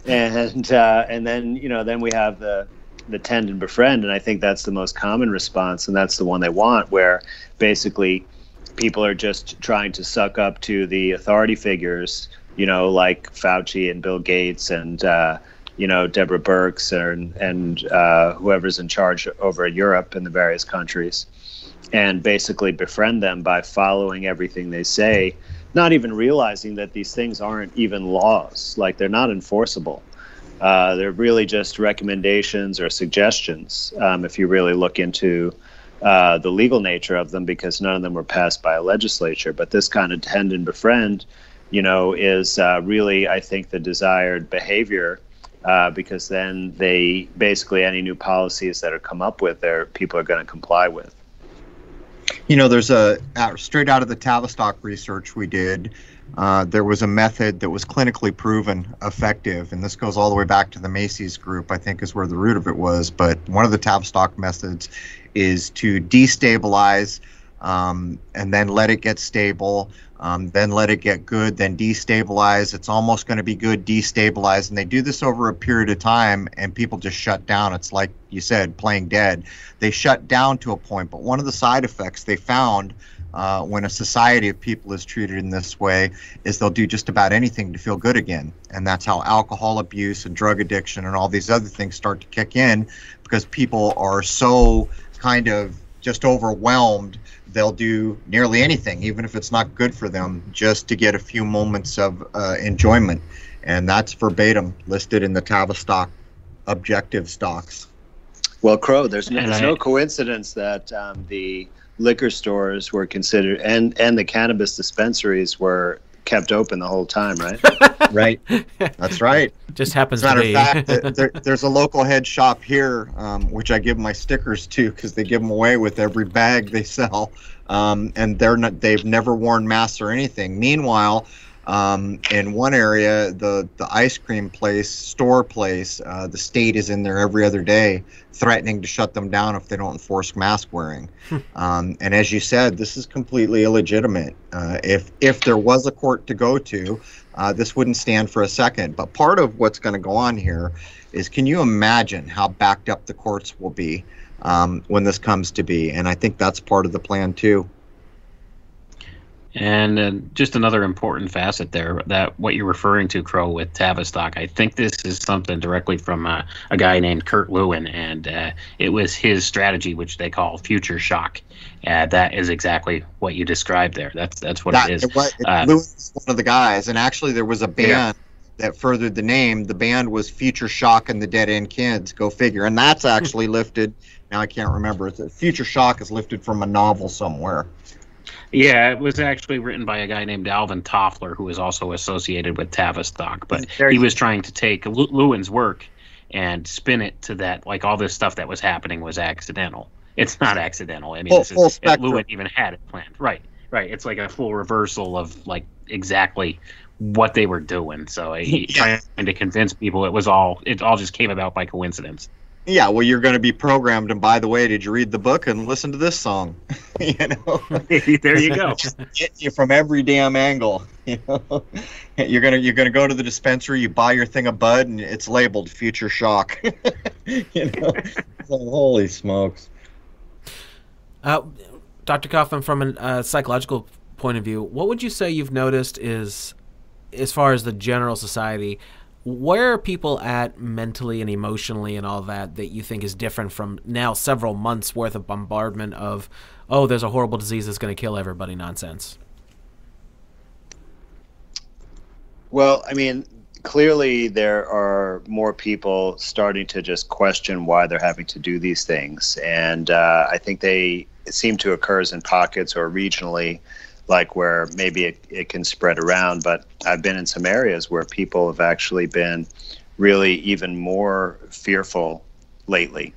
and uh, and then you know then we have the the tend and befriend, and I think that's the most common response, and that's the one they want, where basically people are just trying to suck up to the authority figures, you know, like Fauci and Bill Gates and uh, you know Deborah Birx and and uh, whoever's in charge over Europe and the various countries and basically befriend them by following everything they say, not even realizing that these things aren't even laws, like they're not enforceable. Uh, they're really just recommendations or suggestions um, if you really look into uh, the legal nature of them, because none of them were passed by a legislature. But this kind of tend and befriend, you know, is uh, really, I think, the desired behavior uh, because then they basically any new policies that are come up with, there people are going to comply with. You know, there's a straight out of the Tavistock research we did. Uh, there was a method that was clinically proven effective, and this goes all the way back to the Macy's group. I think is where the root of it was. But one of the Tavistock methods is to destabilize um, and then let it get stable, um, then let it get good, then destabilize. It's almost going to be good, destabilize. And they do this over a period of time, and people just shut down. It's like you said, playing dead. They shut down to a point. But one of the side effects they found uh, when a society of people is treated in this way is they'll do just about anything to feel good again. And that's how alcohol abuse and drug addiction and all these other things start to kick in because people are so kind of just overwhelmed they'll do nearly anything, even if it's not good for them, just to get a few moments of uh, enjoyment. And that's verbatim listed in the Tavistock objective stocks. Well, Crow, there's no, there's no coincidence that um, the liquor stores were considered and and the cannabis dispensaries were kept open the whole time, right? right. That's right. Just happens As a matter to be. of fact, there, there's a local head shop here, um, which I give my stickers to because they give them away with every bag they sell, um, and they're not. They've never worn masks or anything. Meanwhile, um, in one area, the the ice cream place, store place, uh, the state is in there every other day, threatening to shut them down if they don't enforce mask wearing. um, and as you said, this is completely illegitimate. Uh, if if there was a court to go to, uh, this wouldn't stand for a second. But part of what's going to go on here is, can you imagine how backed up the courts will be um, when this comes to be? And I think that's part of the plan too. And uh, just another important facet there that what you're referring to, Crow, with Tavistock. I think this is something directly from uh, a guy named Kurt Lewin, and uh, it was his strategy, which they call future shock. Uh, that is exactly what you described there. That's that's what that, it is. It was, uh, Lewin was one of the guys, and actually there was a band. Yeah. That furthered the name. The band was Future Shock and the Dead End Kids. Go figure. And that's actually lifted. Now I can't remember. It's Future Shock is lifted from a novel somewhere. Yeah, it was actually written by a guy named Alvin Toffler, who was also associated with Tavistock. But he was trying to take Lewin's work and spin it to that, like all this stuff that was happening was accidental. It's not accidental. I mean, full, this is, Lewin even had it planned. Right, right. It's like a full reversal of like exactly what they were doing. So uh, he yeah. trying to convince people it was all it all just came about by coincidence. Yeah, well, you're going to be programmed. And by the way, did you read the book and listen to this song? you know, there you go. Get you from every damn angle. You know, you're gonna you're gonna go to the dispensary, you buy your thing of bud, and it's labeled "Future Shock." you know, so, holy smokes. Uh, Dr. Kaufman, from a uh, psychological point of view, what would you say you've noticed is, as far as the general society, where are people at mentally and emotionally and all that that you think is different from now several months worth of bombardment of oh there's a horrible disease that's going to kill everybody nonsense? Well i mean clearly there are more people starting to just question why they're having to do these things. And uh, i think they seem to occur in pockets or regionally like where maybe it, it can spread around. But I've been in some areas where people have actually been really even more fearful lately.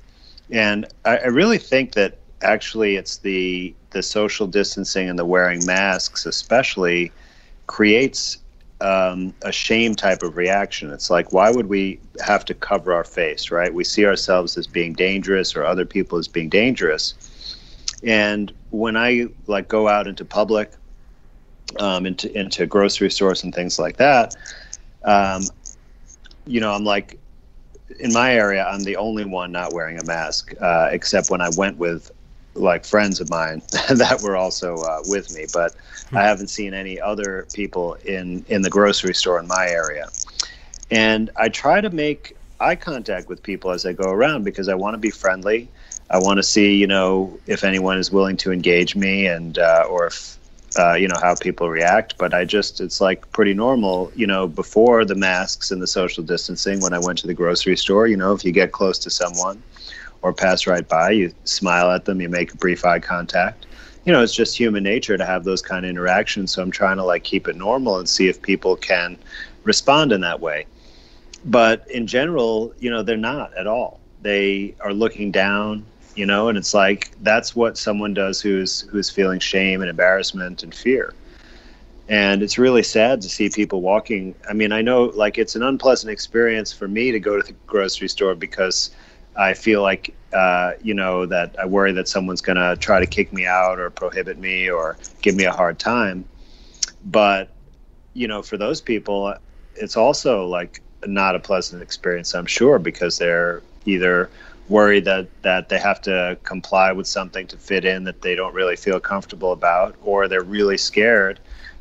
And I, I really think that actually it's the the social distancing and the wearing masks especially creates um, a shame type of reaction. It's like, why would we have to cover our face, right? We see ourselves as being dangerous or other people as being dangerous. And when I like go out into public um, into into grocery stores and things like that. Um, you know, I'm like, in my area, I'm the only one not wearing a mask, uh, except when I went with like friends of mine that were also uh, with me. But hmm. I haven't seen any other people in in the grocery store in my area. And I try to make eye contact with people as I go around because I want to be friendly. I want to see, you know, if anyone is willing to engage me and uh, or if uh, you know how people react but i just it's like pretty normal you know before the masks and the social distancing when i went to the grocery store you know if you get close to someone or pass right by you smile at them you make a brief eye contact you know it's just human nature to have those kind of interactions so i'm trying to like keep it normal and see if people can respond in that way but in general, you know, they're not at all. They are looking down, you know, and it's like that's what someone does who's who's feeling shame and embarrassment and fear. And it's really sad to see people walking. I mean, I know like it's an unpleasant experience for me to go to the grocery store because I feel like uh, you know that I worry that someone's going to try to kick me out or prohibit me or give me a hard time. But you know, for those people, it's also like not a pleasant experience, I'm sure, because they're either worried that that they have to comply with something to fit in that they don't really feel comfortable about, or they're really scared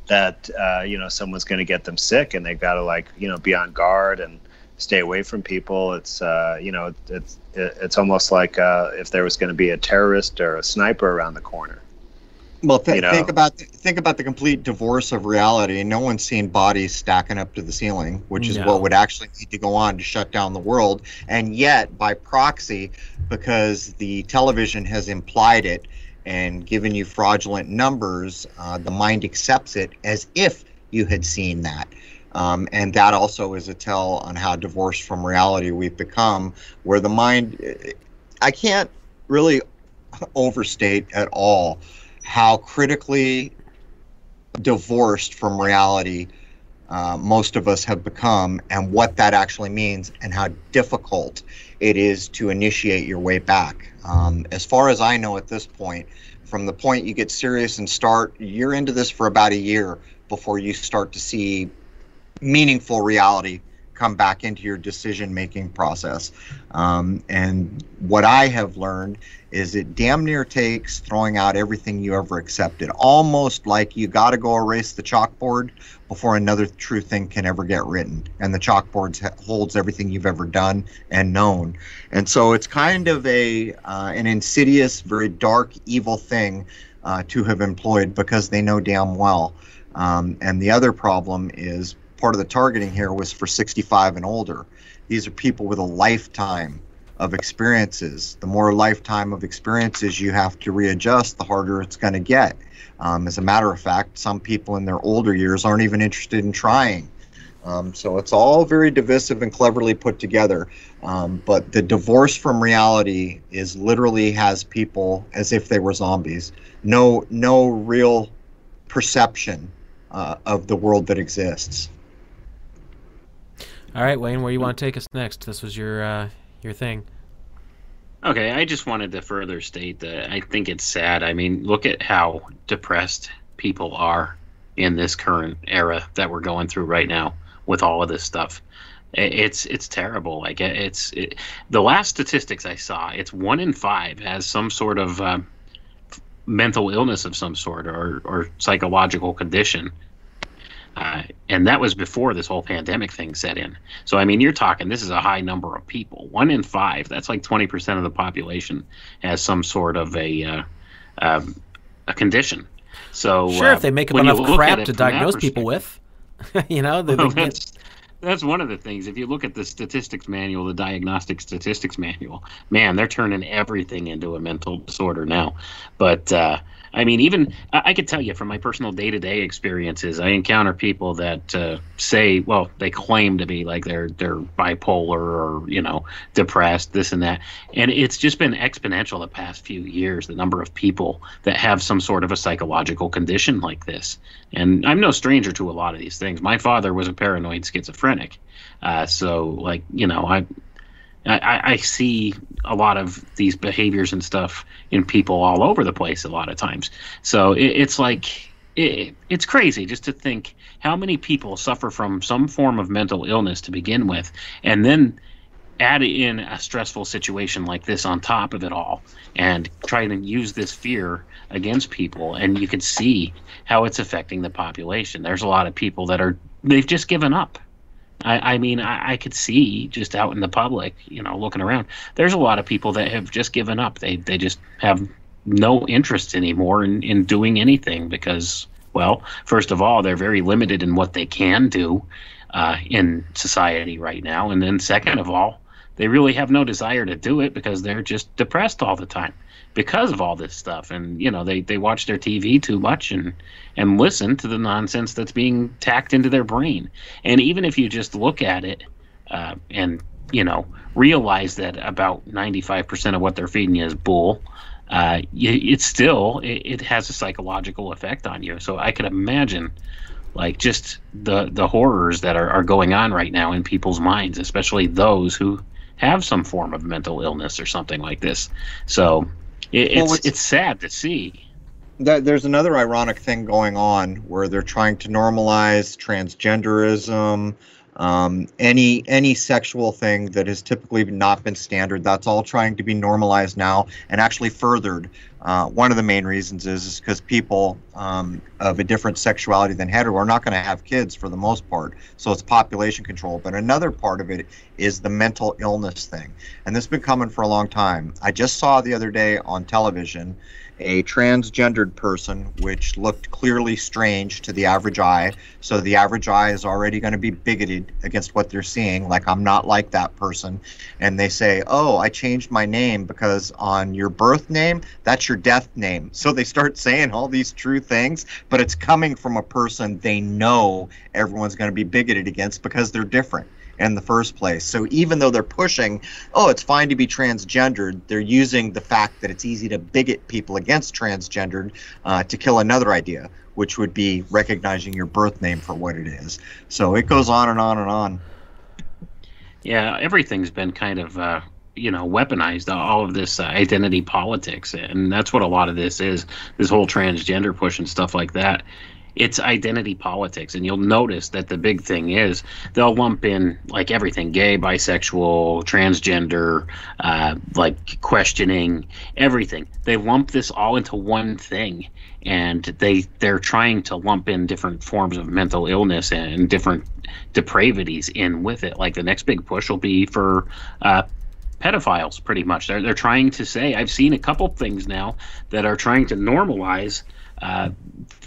that uh, you know someone's going to get them sick, and they've got to like you know be on guard and stay away from people. It's uh, you know it's it's almost like uh, if there was going to be a terrorist or a sniper around the corner. Well, th- you know? think about the, think about the complete divorce of reality. No one's seen bodies stacking up to the ceiling, which is no. what would actually need to go on to shut down the world. And yet, by proxy, because the television has implied it and given you fraudulent numbers, uh, the mind accepts it as if you had seen that. Um, and that also is a tell on how divorced from reality we've become, where the mind, I can't really overstate at all how critically divorced from reality uh, most of us have become and what that actually means and how difficult it is to initiate your way back. Um, as far as I know at this point, from the point you get serious and start, you're into this for about a year before you start to see meaningful reality come back into your decision making process. Um, and what I have learned is it damn near takes throwing out everything you ever accepted, almost like you got to go erase the chalkboard before another true thing can ever get written. And the chalkboard holds everything you've ever done and known. And so it's kind of a uh, an insidious, very dark, evil thing uh, to have employed because they know damn well. Um, and the other problem is part of the targeting here was for 65 and older. These are people with a lifetime of experiences. The more lifetime of experiences you have to readjust, the harder it's going to get. Um, as a matter of fact, some people in their older years aren't even interested in trying. Um, so it's all very divisive and cleverly put together. Um, but the divorce from reality is literally has people as if they were zombies. No, no real perception uh, of the world that exists. All right, Wayne, where you want to take us next? This was your uh, your thing. Okay, I just wanted to further state that I think it's sad. I mean, look at how depressed people are in this current era that we're going through right now with all of this stuff. It's it's terrible. Like it's it, the last statistics I saw, it's one in five has some sort of uh, mental illness of some sort or or psychological condition uh, and that was before this whole pandemic thing set in. So, I mean, you're talking, this is a high number of people. One in five, that's like 20% of the population has some sort of a, uh, um, a condition. So, sure, uh, if they make up enough crap to diagnose people with, you know, well, that's, that's one of the things. If you look at the statistics manual, the diagnostic statistics manual, man, they're turning everything into a mental disorder now. But, uh, I mean, even I, I could tell you from my personal day to day experiences, I encounter people that uh, say, well, they claim to be like they're they're bipolar or you know depressed, this and that, and it's just been exponential the past few years. The number of people that have some sort of a psychological condition like this, and I'm no stranger to a lot of these things. My father was a paranoid schizophrenic, uh, so like you know I I, I, see a lot of these behaviors and stuff in people all over the place a lot of times. So it, it's like it, it's crazy just to think how many people suffer from some form of mental illness to begin with, and then add in a stressful situation like this on top of it all, and try to use this fear against people, and you can see how it's affecting the population. There's a lot of people that are they've just given up I, I mean, I, I, could see just out in the public, you know, looking around. There's a lot of people that have just given up. They they just have no interest anymore in, in doing anything because, well, first of all, they're very limited in what they can do uh, in society right now, and then second of all, they really have no desire to do it because they're just depressed all the time because of all this stuff. And you know they, they watch their tv too much and and listen to the nonsense that's being tacked into their brain. And even if you just look at it uh, and you know realize that about 95% of what they're feeding you is bull uh, still it, it, has a psychological effect on you. So i could imagine like just the the horrors that are, are going on right now in people's minds especially those who have some form of mental illness or something like this. So it, well, it's it's sad to see. That there's another ironic thing going on where they're trying to normalize transgenderism um, any any sexual thing that has typically not been standard. That's all trying to be normalized now and actually furthered uh, one of the main reasons is because people um, of a different sexuality than hetero are not going to have kids for the most part. So it's population control but another part of it is the mental illness thing. And this has been coming for a long time. I just saw the other day on television a transgendered person, which looked clearly strange to the average eye. So the average eye is already going to be bigoted against what they're seeing, like I'm not like that person. And they say, Oh, I changed my name because on your birth name, that's your death name. So they start saying all these true things, but it's coming from a person they know everyone's going to be bigoted against because they're different in the first place. So even though they're pushing, oh, it's fine to be transgendered, they're using the fact that it's easy to bigot people against transgendered uh, to kill another idea, which would be recognizing your birth name for what it is. So it goes on and on and on. Yeah, everything's been kind of. Uh you know weaponized all of this uh, identity politics and that's what a lot of this is this whole transgender push and stuff like that it's identity politics. And you'll notice that the big thing is they'll lump in like everything gay bisexual transgender uh, like questioning everything. They lump this all into one thing and they they're trying to lump in different forms of mental illness and different depravities in with it. Like the next big push will be for uh, pedophiles pretty much. They're, they're trying to say i've seen a couple things now that are trying to normalize uh,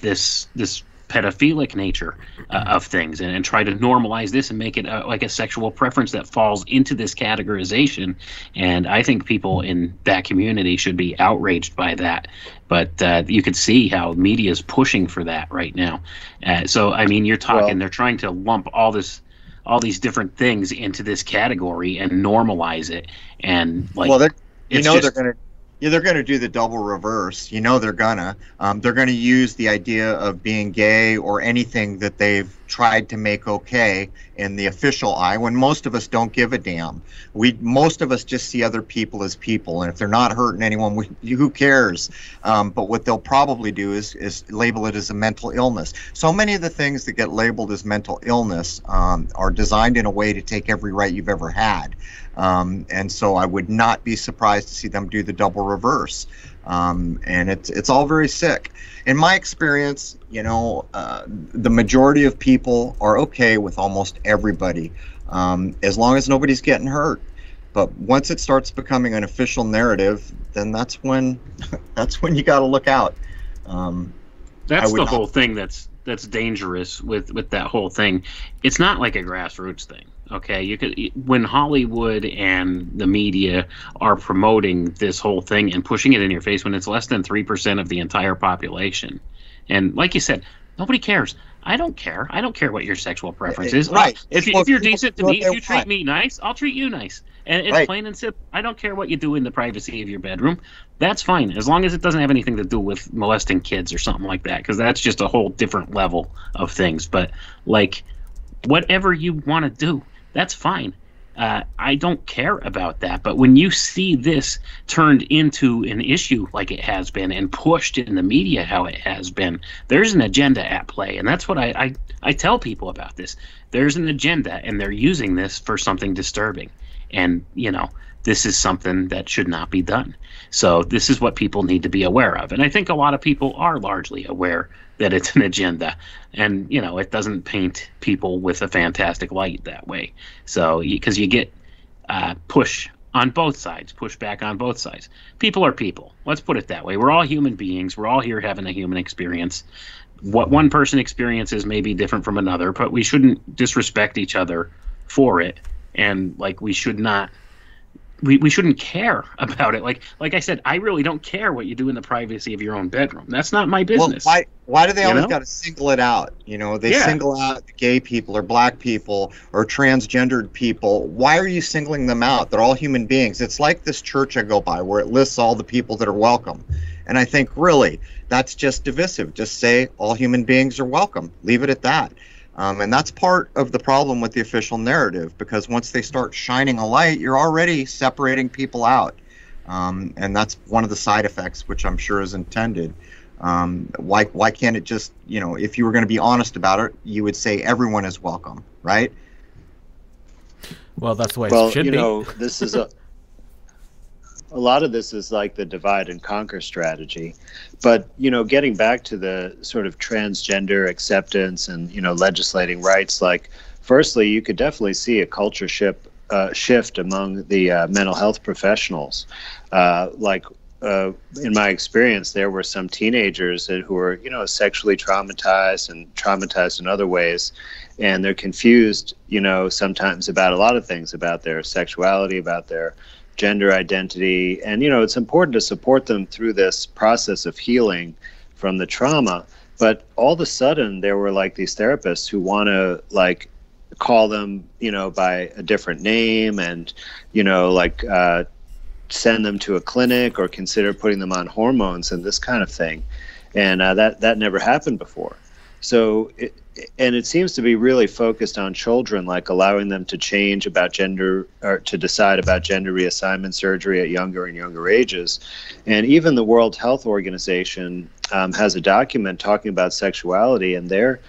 this this pedophilic nature uh, of things and, and, try to normalize this and make it uh, like a sexual preference that falls into this categorization. And I think people in that community should be outraged by that. But uh, you can see how media is pushing for that right now. Uh, so I mean, you're talking well, they're trying to lump all this all these different things into this category and normalize it and like well they're you know just, they're going to yeah, they're going to do the double reverse. You know, they're gonna. Um, they're going to use the idea of being gay or anything that they've tried to make okay in the official eye when most of us don't give a damn. We most of us just see other people as people, and if they're not hurting anyone, we, who cares? Um, but what they'll probably do is is label it as a mental illness. So many of the things that get labeled as mental illness um, are designed in a way to take every right you've ever had. Um, and so I would not be surprised to see them do the double reverse. Um, and it's it's all very sick. In my experience, you know, uh, the majority of people are okay with almost everybody, um, as long as nobody's getting hurt. But once it starts becoming an official narrative, then that's when that's when you got to look out. Um, that's the not... whole thing. That's that's dangerous with with that whole thing. It's not like a grassroots thing. Okay, you could when Hollywood and the media are promoting this whole thing and pushing it in your face when it's less than three percent of the entire population, and like you said, nobody cares. I don't care. I don't care what your sexual preference is. Right. Oh, if, you, if you're decent to me, if you treat me nice, I'll treat you nice. And it's right. plain and simple. I don't care what you do in the privacy of your bedroom. That's fine, as long as it doesn't have anything to do with molesting kids or something like that, because that's just a whole different level of things. But like, whatever you want to do, that's fine. Uh, I don't care about that. But when you see this turned into an issue like it has been and pushed in the media how it has been, there's an agenda at play. And that's what I, I, I tell people about this. There's an agenda, and they're using this for something disturbing. And, you know, this is something that should not be done. So this is what people need to be aware of. And I think a lot of people are largely aware that it's an agenda. And, you know, it doesn't paint people with a fantastic light that way. So, because you get uh, push on both sides, push back on both sides. People are people. Let's put it that way. We're all human beings. We're all here having a human experience. What one person experiences may be different from another, but we shouldn't disrespect each other for it. And, like, we should not we, we shouldn't care about it. Like like I said, I really don't care what you do in the privacy of your own bedroom. That's not my business. Well, why why do they you always got to single it out? You know, they yeah. single out gay people or black people or transgendered people. Why are you singling them out? They're all human beings. It's like this church I go by where it lists all the people that are welcome. And I think really that's just divisive. Just say all human beings are welcome. Leave it at that. Um, and that's part of the problem with the official narrative because once they start shining a light, you're already separating people out. Um, and that's one of the side effects, which I'm sure is intended. Um, why, why can't it just, you know, if you were going to be honest about it, you would say everyone is welcome, right? Well, that's the way well, it should you be. know, this is a a lot of this is like the divide and conquer strategy. But, you know, getting back to the sort of transgender acceptance and, you know, legislating rights, like, firstly, you could definitely see a culture shift, uh, shift among the uh, mental health professionals. Uh, like, uh, in my experience, there were some teenagers that, who were, you know, sexually traumatized and traumatized in other ways. And they're confused, you know, sometimes about a lot of things about their sexuality, about their gender identity. And, you know, it's important to support them through this process of healing from the trauma. But all of a sudden, there were like these therapists who want to like call them, you know, by a different name and, you know, like uh, send them to a clinic or consider putting them on hormones and this kind of thing. And uh, that, that never happened before. So it, and it seems to be really focused on children, like allowing them to change about gender or to decide about gender reassignment surgery at younger and younger ages. And even the World Health Organization um, has a document talking about sexuality, and they're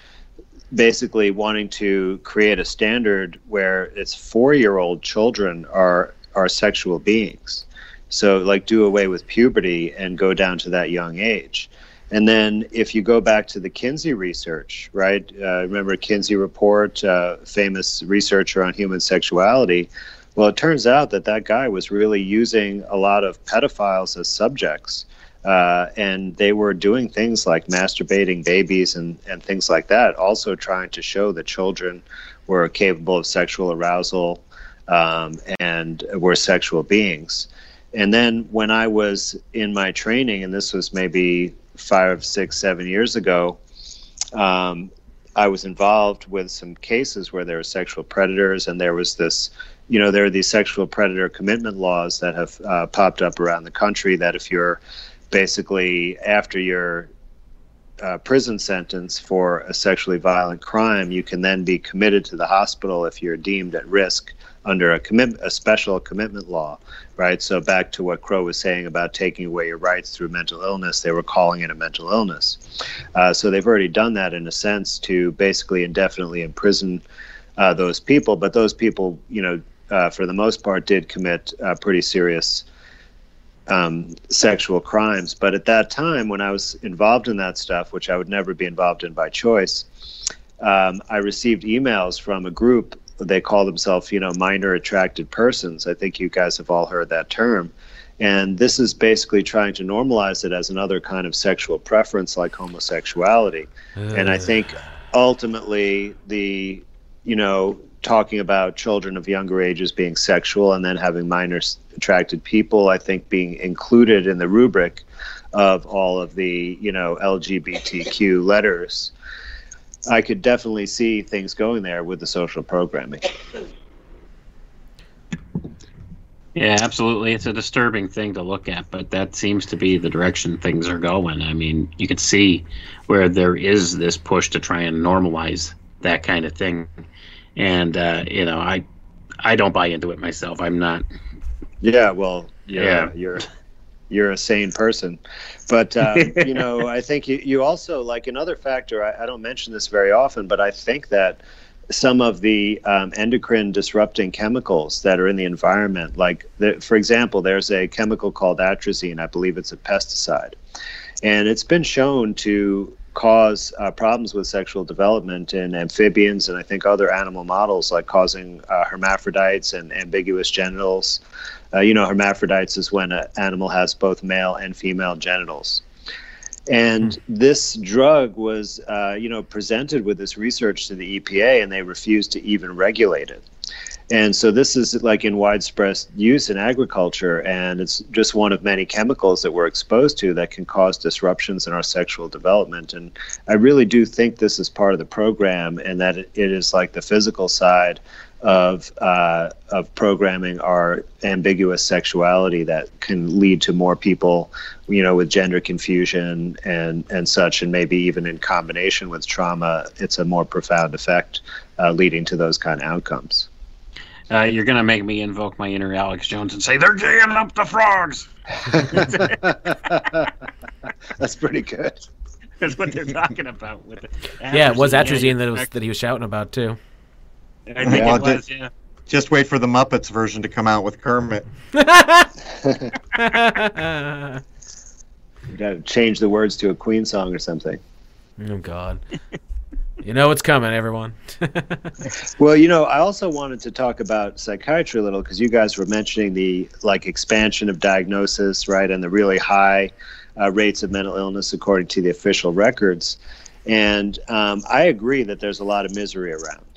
basically wanting to create a standard where it's four-year-old children are are sexual beings. So, like, do away with puberty and go down to that young age. And then if you go back to the Kinsey research, right? Uh, remember Kinsey report, uh, famous researcher on human sexuality. Well, it turns out that that guy was really using a lot of pedophiles as subjects. Uh, and they were doing things like masturbating babies and, and things like that, also trying to show that children were capable of sexual arousal um, and were sexual beings. And then when I was in my training, and this was maybe five, six, seven years ago, um, I was involved with some cases where there were sexual predators, and there was this, you know, there are these sexual predator commitment laws that have uh, popped up around the country. That if you're basically after your uh, prison sentence for a sexually violent crime, you can then be committed to the hospital if you're deemed at risk under a commit a special commitment law, right? So back to what Crow was saying about taking away your rights through mental illness, they were calling it a mental illness. Uh, so they've already done that in a sense to basically indefinitely imprison uh, those people. But those people, you know, uh, for the most part, did commit uh, pretty serious. Um, sexual crimes. But at that time, when I was involved in that stuff, which I would never be involved in by choice, um, I received emails from a group they call themselves, you know, minor attracted persons. I think you guys have all heard that term. And this is basically trying to normalize it as another kind of sexual preference like homosexuality. Uh. And I think ultimately the, you know, talking about children of younger ages being sexual and then having minor attracted people, I think being included in the rubric of all of the, you know, LGBTQ letters I could definitely see things going there with the social programming. Yeah, absolutely. It's a disturbing thing to look at, but that seems to be the direction things are going. I mean, you can see where there is this push to try and normalize that kind of thing, and uh, you know, I I don't buy into it myself. I'm not. Yeah, well, yeah, you're you're a sane person. But um, you know, I think you, you also like another factor. I, I, don't mention this very often, but I think that some of the um, endocrine disrupting chemicals that are in the environment, like the, for example, there's a chemical called atrazine. I believe it's a pesticide, and it's been shown to cause uh, problems with sexual development in amphibians and I think other animal models, like causing uh, hermaphrodites and ambiguous genitals. Uh, you know, hermaphrodites is when an animal has both male and female genitals. And mm. this drug was, uh, you know, presented with this research to the EPA, and they refused to even regulate it. And so this is like in widespread use in agriculture, and it's just one of many chemicals that we're exposed to that can cause disruptions in our sexual development. And I really do think this is part of the program, and that it is like the physical side of uh, of programming our ambiguous sexuality that can lead to more people, you know, with gender confusion and and such, and maybe even in combination with trauma, it's a more profound effect, uh, leading to those kind of outcomes. Uh, you're gonna make me invoke my inner Alex Jones and say they're jaying up the frogs. That's pretty good. That's what they're talking about with it. Yeah, it was atrazine that was that he was shouting about too. I think Well, it was, did- yeah. Just wait for the Muppets version to come out with Kermit. You got to change the words to a Queen song or something. Oh God. You know what's coming, everyone. Well, you know, I also wanted to talk about psychiatry a little because you guys were mentioning the like expansion of diagnosis, right, and the really high uh, rates of mental illness according to the official records. And um, I agree that there's a lot of misery around,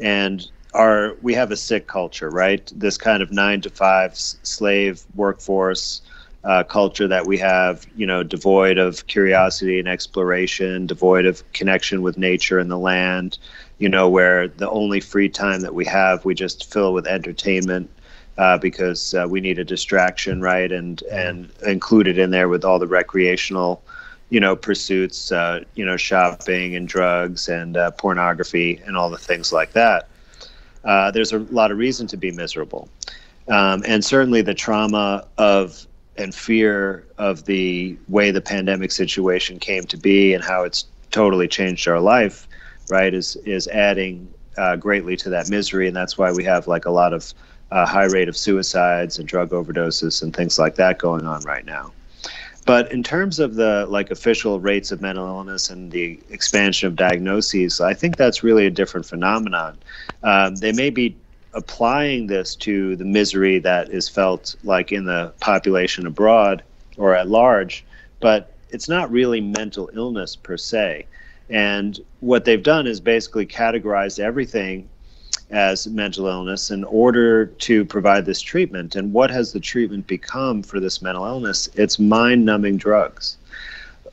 and our we have a sick culture, right? This kind of nine to five slave workforce. Uh, culture that we have, you know, devoid of curiosity and exploration, devoid of connection with nature and the land, you know, where the only free time that we have, we just fill with entertainment uh, because uh, we need a distraction, right? And and included in there with all the recreational, you know, pursuits, uh, you know, shopping and drugs and uh, pornography and all the things like that. Uh, there's a lot of reason to be miserable, um, and certainly the trauma of and fear of the way the pandemic situation came to be and how it's totally changed our life right is is adding uh, greatly to that misery. And that's why we have like a lot of uh, high rate of suicides and drug overdoses and things like that going on right now but in terms of the like official rates of mental illness and the expansion of diagnoses i think that's really a different phenomenon. Um, they may be applying this to the misery that is felt like in the population abroad or at large but it's not really mental illness per se. And what they've done is basically categorized everything as mental illness in order to provide this treatment. And what has the treatment become for this mental illness? It's mind numbing drugs.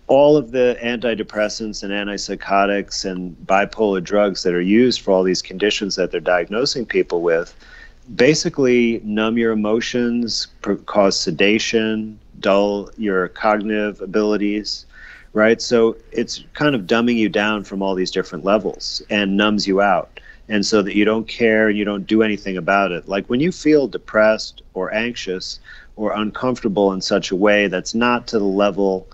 All of the antidepressants and antipsychotics and bipolar drugs that are used for all these conditions that they're diagnosing people with basically numb your emotions, cause sedation, dull your cognitive abilities right? So it's kind of dumbing you down from all these different levels and numbs you out. And so that you don't care and you don't do anything about it. Like when you feel depressed or anxious or uncomfortable in such a way that's not to the level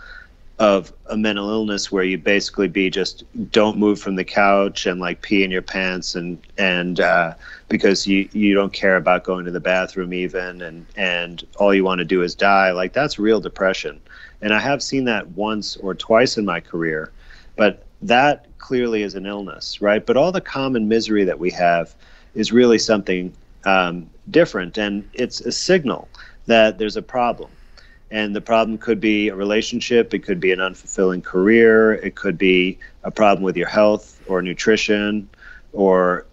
of a mental illness where you basically be just don't move from the couch and like pee in your pants and and uh, because you you don't care about going to the bathroom even and and all you want to do is die like that's real depression and I have seen that once or twice in my career, but that clearly is an illness, right? But all the common misery that we have is really something um, different, and it's a signal that there's a problem. And the problem could be a relationship, it could be an unfulfilling career, it could be a problem with your health or nutrition, or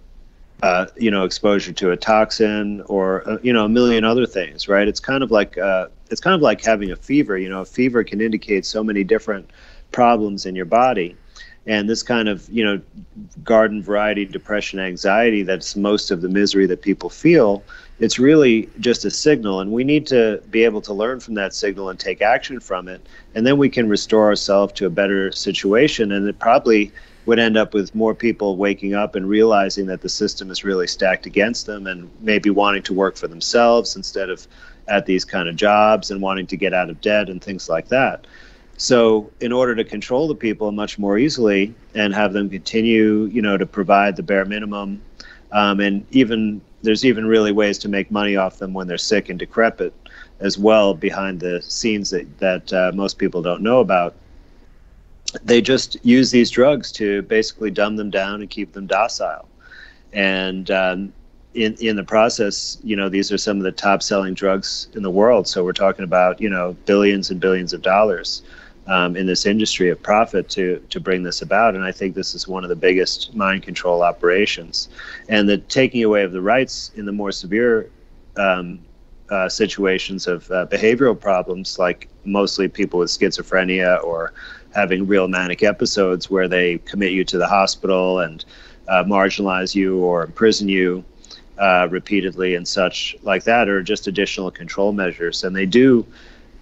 uh, you know, exposure to a toxin, or uh, you know, a million other things, right? It's kind of like uh, it's kind of like having a fever. You know, a fever can indicate so many different problems in your body, and this kind of you know, garden variety depression, anxiety. That's most of the misery that people feel. It's really just a signal, and we need to be able to learn from that signal and take action from it, and then we can restore ourselves to a better situation. And it probably would end up with more people waking up and realizing that the system is really stacked against them and maybe wanting to work for themselves instead of at these kind of jobs and wanting to get out of debt and things like that. So, in order to control the people much more easily and have them continue, you know, to provide the bare minimum, um, and even there's even really ways to make money off them when they're sick and decrepit as well behind the scenes that that uh, most people don't know about they just use these drugs to basically dumb them down and keep them docile. And um, in in the process, you know, these are some of the top selling drugs in the world. So we're talking about you know billions and billions of dollars um, in this industry of profit to to bring this about. And I think this is one of the biggest mind control operations. And the taking away of the rights in the more severe um, uh, situations of uh, behavioral problems, like mostly people with schizophrenia or having real manic episodes where they commit you to the hospital and uh, marginalize you or imprison you uh, repeatedly and such like that, are just additional control measures. And they do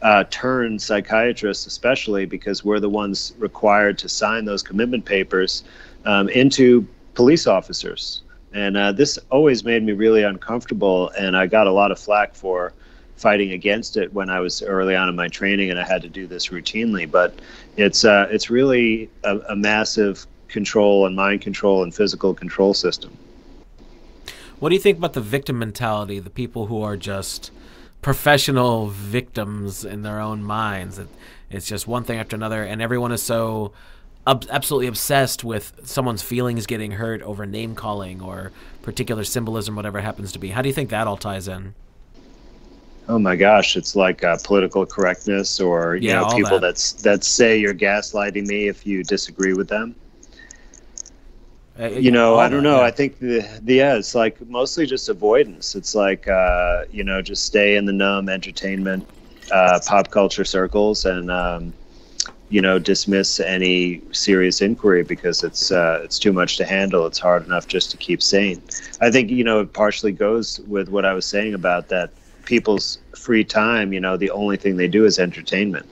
uh, turn psychiatrists, especially because we're the ones required to sign those commitment papers, um, into police officers. And uh, this always made me really uncomfortable, and I got a lot of flack for fighting against it when I was early on in my training, and I had to do this routinely. But it's uh, it's really a, a massive control and mind control and physical control system. What do you think about the victim mentality? The people who are just professional victims in their own minds. It, it's just one thing after another, and everyone is so ob- absolutely obsessed with someone's feelings getting hurt over name calling or particular symbolism, whatever happens to be. How do you think that all ties in? Oh my gosh, it's like uh, political correctness, or you Yeah, know, people that. that's that say you're gaslighting me if you disagree with them. Uh, you know i don't know. I think the, the yeah it's like mostly just avoidance. It's like uh, you know just stay in the numb entertainment uh, pop culture circles and um, you know dismiss any serious inquiry because it's uh, it's too much to handle. It's hard enough just to keep sane. I think you know it partially goes with what i was saying about that people's free time you know the only thing they do is entertainment.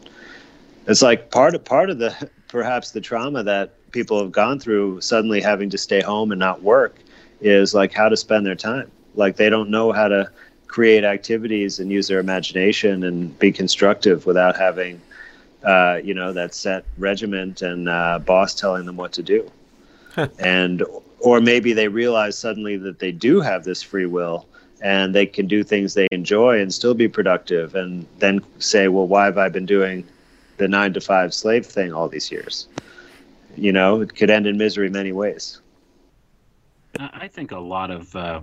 It's like part of part of the perhaps the trauma that people have gone through suddenly having to stay home and not work is like how to spend their time. Like they don't know how to create activities and use their imagination and be constructive without having uh, you know that set regiment and uh, boss telling them what to do. And or maybe they realize suddenly that they do have this free will and they can do things they enjoy and still be productive and then say well why have i been doing the nine to five slave thing all these years you know it could end in misery many ways I think a lot of uh,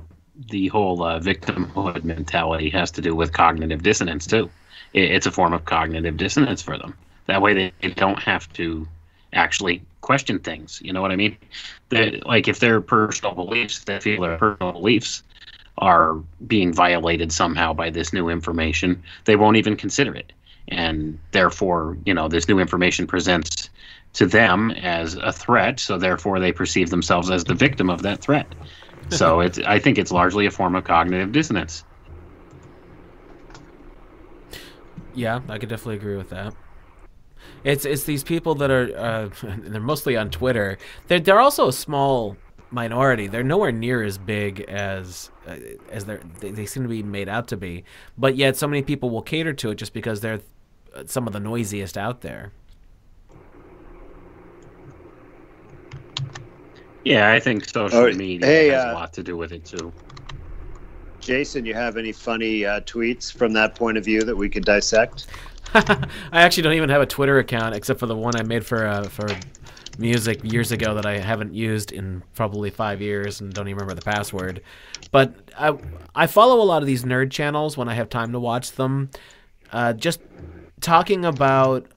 the whole uh, victimhood mentality has to do with cognitive dissonance too. It's a form of cognitive dissonance for them. That way, they, don't have to actually question things. You know what I mean? They, like if their personal beliefs, they feel their personal beliefs are being violated somehow by this new information, they won't even consider it. And therefore, you know, this new information presents to them as a threat, so therefore they perceive themselves as the victim of that threat. So it's I think it's largely a form of cognitive dissonance. Yeah, I could definitely agree with that. It's it's these people that are uh, they're mostly on Twitter. They're they're also a small minority. They're nowhere near as big as uh, as they're, they they seem to be made out to be. But yet, so many people will cater to it just because they're uh, some of the noisiest out there. Yeah, I think social media hey, has uh, a lot to do with it too. jason you have any funny uh, tweets from that point of view that we could dissect I actually don't even have a Twitter account except for the one I made for uh, for music years ago that I haven't used in probably five years and don't even remember the password. But I I follow a lot of these nerd channels when I have time to watch them, uh, just talking about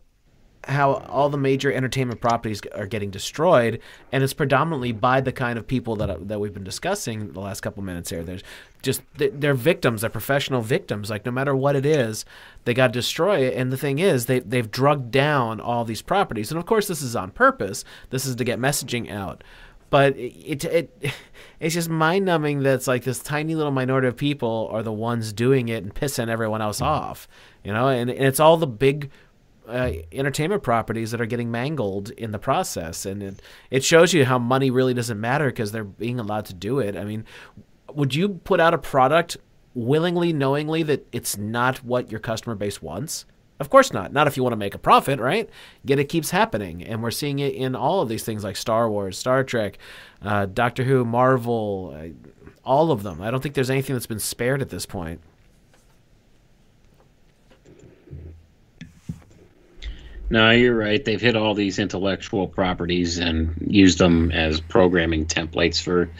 how all the major entertainment properties are getting destroyed, and it's predominantly by the kind of people that uh, that we've been discussing the last couple minutes here. There's just they- they're victims, they're professional victims. Like no matter what it is, they got to destroy it. And the thing is, they they've drugged down all these properties, and of course this is on purpose. This is to get messaging out. But it, it, it it's just mind numbing that it's like this tiny little minority of people are the ones doing it and pissing everyone else hmm. off, you know. And, and it's all the big uh, entertainment properties that are getting mangled in the process, and it, it shows you how money really doesn't matter because they're being allowed to do it. I mean, would you put out a product willingly, knowingly that it's not what your customer base wants? Of course not. Not if you want to make a profit, right? Yet it keeps happening, and we're seeing it in all of these things like Star Wars, Star Trek, uh, Doctor Who, Marvel, uh, all of them. I don't think there's anything that's been spared at this point. No, you're right. They've hit all these intellectual properties and used them as programming templates for,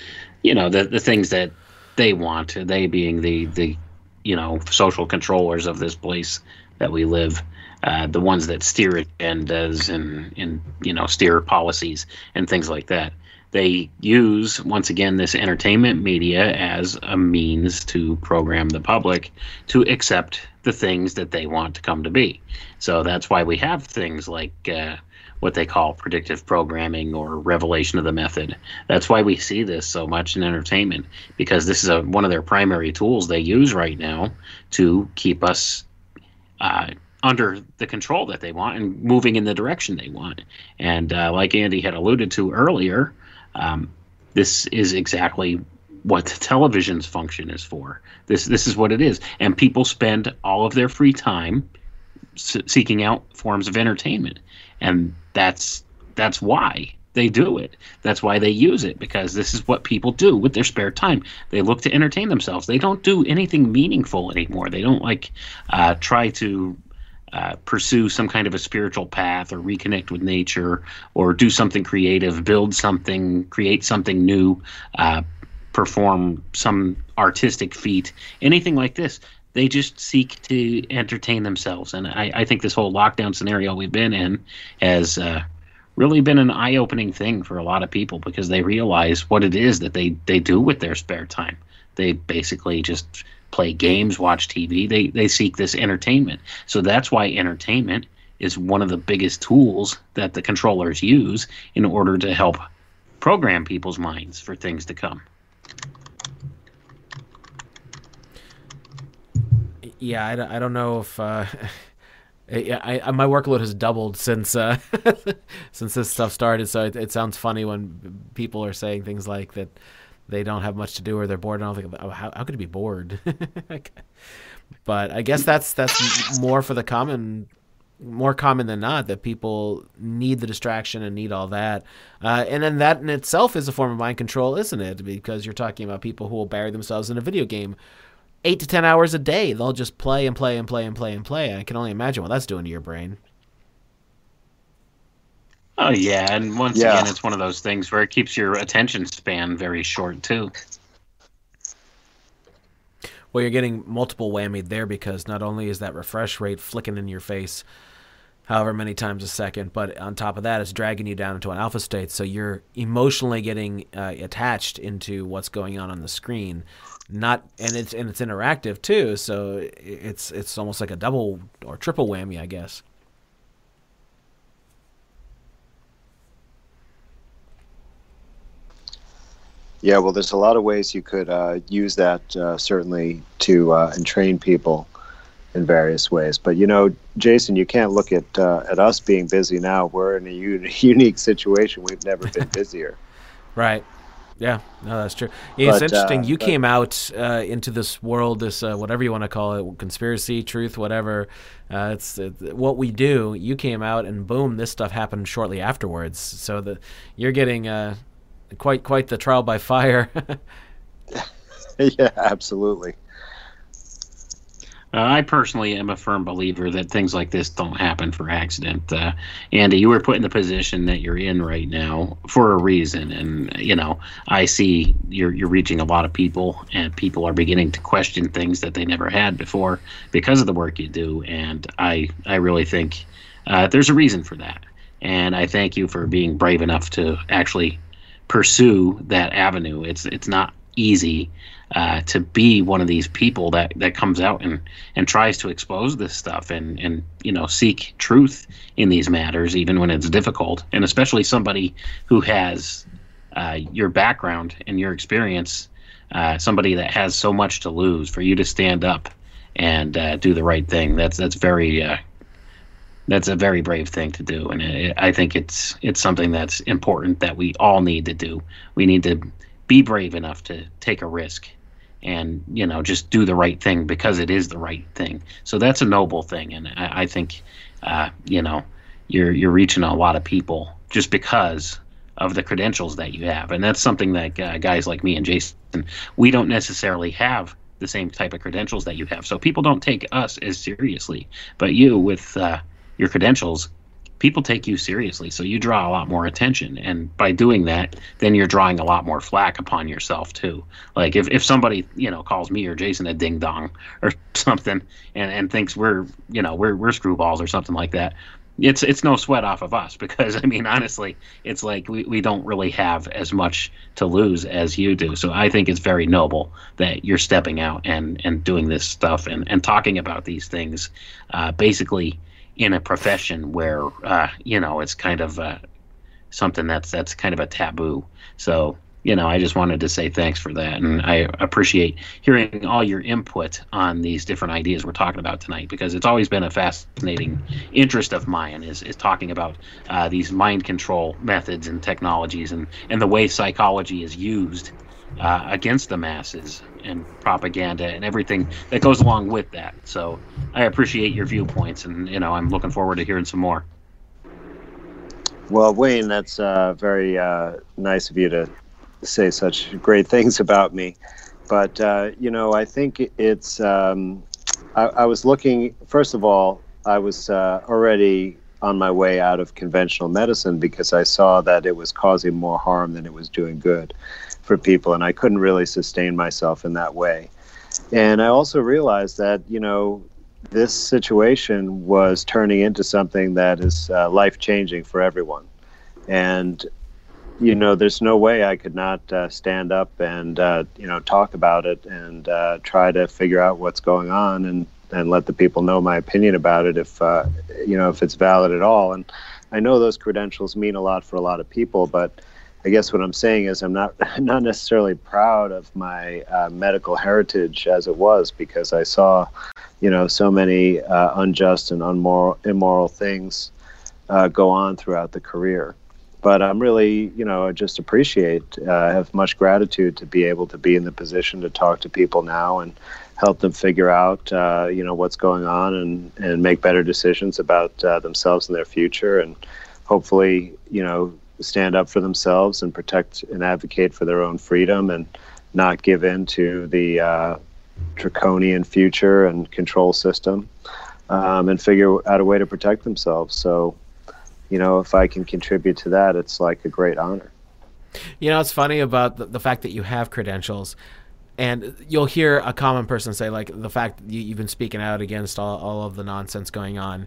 you know, the the things that they want. They being the the, you know, social controllers of this place. that we live. Uh, the ones that steer agendas and, and you know steer policies and things like that they use once again this entertainment media as a means to program the public to accept the things that they want to come to be so that's why we have things like uh, what they call predictive programming or revelation of the method that's why we see this so much in entertainment because this is a, one of their primary tools they use right now to keep us uh, under the control that they want and moving in the direction they want. And uh, like Andy had alluded to earlier, um, this is exactly what television's function is for. This this is what it is, and people spend all of their free time seeking out forms of entertainment, and that's that's why they do it. That's why they use it because this is what people do with their spare time. They look to entertain themselves. They don't do anything meaningful anymore. They don't like uh, try to uh, pursue some kind of a spiritual path or reconnect with nature or do something creative, build something, create something new, uh, perform some artistic feat, anything like this. They just seek to entertain themselves. And I, I think this whole lockdown scenario we've been in has uh, really been an eye opening thing for a lot of people because they realize what it is that they, they do with their spare time. They basically just play games, watch TV. They they seek this entertainment. So that's why entertainment is one of the biggest tools that the controllers use in order to help program people's minds for things to come. Yeah, I, I don't know if uh, I, I, my workload has doubled since uh, since this stuff started. So it, it sounds funny when people are saying things like that they don't have much to do or they're bored and I think, oh, how, how could it be bored? but I guess that's that's more for the common more common than not that people need the distraction and need all that. Uh, and then that in itself is a form of mind control, isn't it? Because you're talking about people who will bury themselves in a video game eight to 10 hours a day. They'll just play and play and play and play and play. I can only imagine what that's doing to your brain. Oh yeah, and once yeah. again, it's one of those things where it keeps your attention span very short too. Well, you're getting multiple whammy there because not only is that refresh rate flicking in your face however many times a second, but on top of that, it's dragging you down into an alpha state. So you're emotionally getting uh, attached into what's going on on the screen. Not and it's and it's interactive too. So it's it's almost like a double or triple whammy, I guess. Yeah, well, there's a lot of ways you could uh, use that uh, certainly to uh, entrain people in various ways. But you know, Jason, you can't look at uh, at us being busy now. We're in a un- unique situation. We've never been busier. right. Yeah, no, that's true. Yeah, it's interesting. Uh, you but, came out uh, into this world, this whatever you want to call it, conspiracy, truth, whatever. it's what we do. You came out, and boom, this stuff happened shortly afterwards. So the you're getting quite quite the trial by fire. yeah, absolutely. Uh, I personally am a firm believer that things like this don't happen for accident. Uh, Andy, you were put in the position that you're in right now for a reason, and you know I see you're you're reaching a lot of people, and people are beginning to question things that they never had before because of the work you do. And I I really think uh, there's a reason for that, and I thank you for being brave enough to actually pursue that avenue. It's it's not easy uh, to be one of these people that, that comes out and, and tries to expose this stuff and, and you know seek truth in these matters even when it's difficult. And especially somebody who has uh, your background and your experience uh, somebody that has so much to lose for you to stand up and uh, do the right thing. That's that's very uh, that's a very brave thing to do, and it, I think it's it's something that's important that we all need to do. We need to be brave enough to take a risk, and you know just do the right thing because it is the right thing. So that's a noble thing, and I, I think uh, you know you're you're reaching a lot of people just because of the credentials that you have, and that's something that uh, guys like me and Jason we don't necessarily have the same type of credentials that you have. So people don't take us as seriously, but you with uh, your credentials, people take you seriously. So you draw a lot more attention. And by doing that, then you're drawing a lot more flack upon yourself too. Like if, if somebody, you know, calls me or Jason a ding dong or something and, and thinks we're, you know, we're, we're screwballs or something like that, it's it's no sweat off of us because I mean honestly, it's like we, we don't really have as much to lose as you do. So I think it's very noble that you're stepping out and, and doing this stuff and, and talking about these things, uh, basically in a profession where uh, you know it's kind of uh, something that's that's kind of a taboo. So you know, I just wanted to say thanks for that, and I appreciate hearing all your input on these different ideas we're talking about tonight because it's always been a fascinating interest of mine is, is talking about uh, these mind control methods and technologies and and the way psychology is used uh, against the masses and propaganda and everything that goes along with that. So I appreciate your viewpoints, and you know I'm looking forward to hearing some more. Well, Wayne, that's uh, very uh, nice of you to say such great things about me. But, uh, you know, I think it's, um, I, I, was looking, first of all, I was uh, already on my way out of conventional medicine because I saw that it was causing more harm than it was doing good for people. And I couldn't really sustain myself in that way. And I also realized that, you know, this situation was turning into something that is uh, life changing for everyone. And you know, there's no way I could not uh, stand up and uh, you know talk about it and uh, try to figure out what's going on and and let the people know my opinion about it if uh, you know if it's valid at all. And I know those credentials mean a lot for a lot of people, but I guess what I'm saying is I'm not not necessarily proud of my uh, medical heritage as it was because I saw, you know, so many uh, unjust and unmoral immoral things go on throughout the career. But I'm really, you know, I just appreciate, uh, have much gratitude to be able to be in the position to talk to people now and help them figure out, uh, you know, what's going on and, and make better decisions about uh, themselves and their future. And hopefully, you know, stand up for themselves and protect and advocate for their own freedom and not give in to the uh, draconian future and control system um, and figure out a way to protect themselves. So, you know, if I can contribute to that, it's like a great honor. You know, it's funny about the, the fact that you have credentials and you'll hear a common person say like the fact you, have been speaking out against all, all of the nonsense going on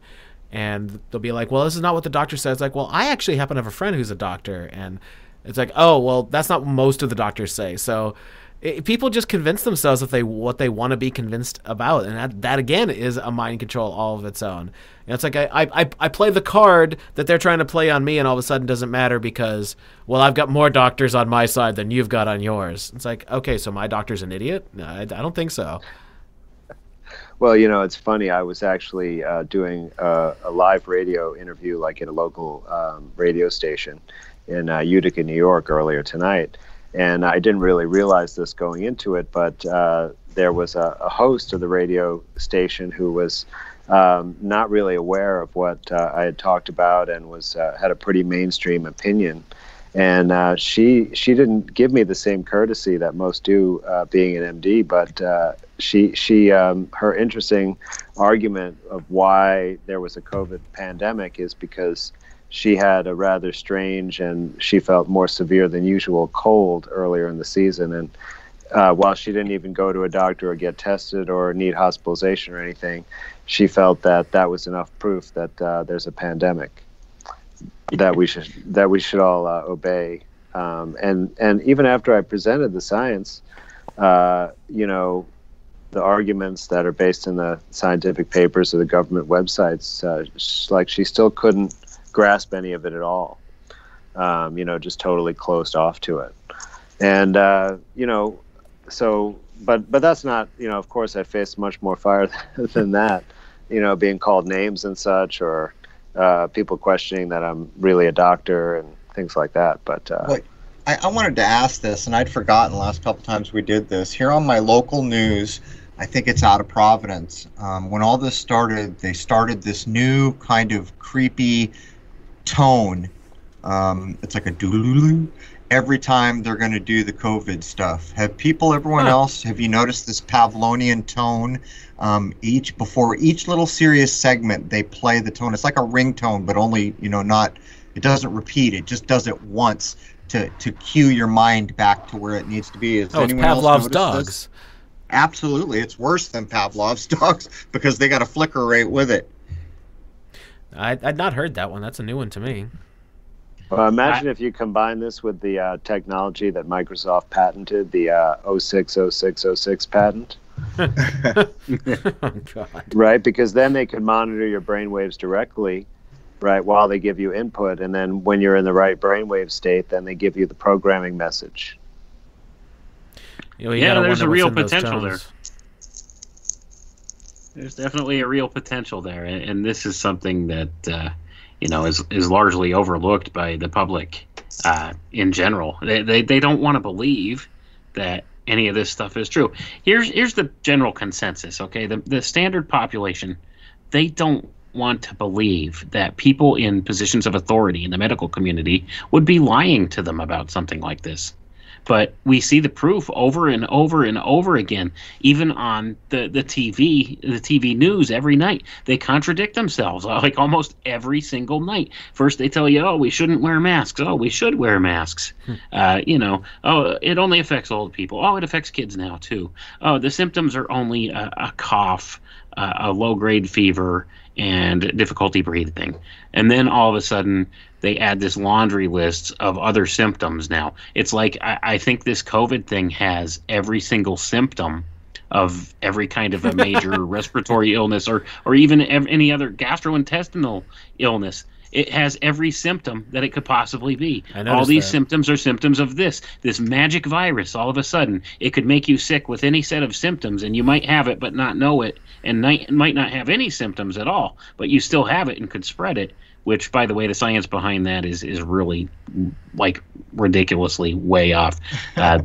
and they'll be like well this is not what the doctor says like well i actually happen to have a friend who's a doctor and it's like oh well that's not what most of the doctors say so it, people just convince themselves that they what they want to be convinced about, and that, that again is a mind control all of its own. You know, it's like I, I I play the card that they're trying to play on me, and all of a sudden doesn't matter because well I've got more doctors on my side than you've got on yours. It's like okay, so my doctor's an idiot? No, I, I don't think so. Well, you know, it's funny. I was actually uh, doing a, a, live radio interview, like at a local um, radio station in uh, Utica, New York, earlier tonight and I didn't really realize this going into it, but uh, there was a, a, host of the radio station who was um, not really aware of what uh, I had talked about and was uh, had a pretty mainstream opinion. And uh, she she didn't give me the same courtesy that most do, uh, being an MD. But uh, she she um, her interesting argument of why there was a COVID pandemic is because she had a rather strange and she felt more severe than usual cold earlier in the season. And uh, while she didn't even go to a doctor or get tested or need hospitalization or anything, she felt that that was enough proof that uh, there's a pandemic that we should that we should all uh, obey. Um, and and even after I presented the science, uh, you know, the arguments that are based in the scientific papers or the government websites, uh, like she still couldn't grasp any of it at all. Um, you know, just totally closed off to it. And uh, you know, so but but that's not you know. Of course, I faced much more fire than that. You know, being called names and such, or uh, people questioning that I'm really a doctor and things like that. But uh, I, I wanted to ask this, and I'd forgotten last couple times we did this. Here on my local news, I think it's out of Providence. Um, when all this started, they started this new kind of creepy tone. Um, it's like a doodle, every time they're going to do the COVID stuff. Have people, everyone huh. else, have you noticed this Pavlonian tone? Um, each before each little serious segment, they play the tone. It's like a ringtone, but only you know not. It doesn't repeat. It just does it once to to cue your mind back to where it needs to be. Has oh, Pavlov's dogs. This? Absolutely, it's worse than Pavlov's dogs because they got a flicker rate with it. I, I'd not heard that one. That's a new one to me. Well, imagine I, if you combine this with the uh, technology that Microsoft patented, the uh, 060606 patent. oh, God. Right, because then they could monitor your brain waves directly, right, while they give you input, and then when you're in the right brainwave state, then they give you the programming message. You know, yeah, there's a real potential there. There's definitely a real potential there, and, and this is something that. Uh, you know, is is largely overlooked by the public uh, in general. They they, they don't want to believe that any of this stuff is true. Here's here's the general consensus. Okay, the the standard population, they don't want to believe that people in positions of authority in the medical community would be lying to them about something like this but we see the proof over and over and over again even on the, the tv the tv news every night. They contradict themselves like almost every single night. First they tell you oh we shouldn't wear masks. Oh we should wear masks. Hmm. uh, you know oh it only affects old people. Oh it affects kids now too. Oh the symptoms are only a, a cough uh, a low grade fever and difficulty breathing. And then all of a sudden they add this laundry list of other symptoms now. It's like I, I think this COVID thing has every single symptom of every kind of a major respiratory illness or or even ev- any other gastrointestinal illness. It has every symptom that it could possibly be. All these that. symptoms are symptoms of this this magic virus. All of a sudden, it could make you sick with any set of symptoms, and you might have it but not know it, and might might not have any symptoms at all, but you still have it and could spread it which by the way the science behind that is is really like ridiculously way off. Uh,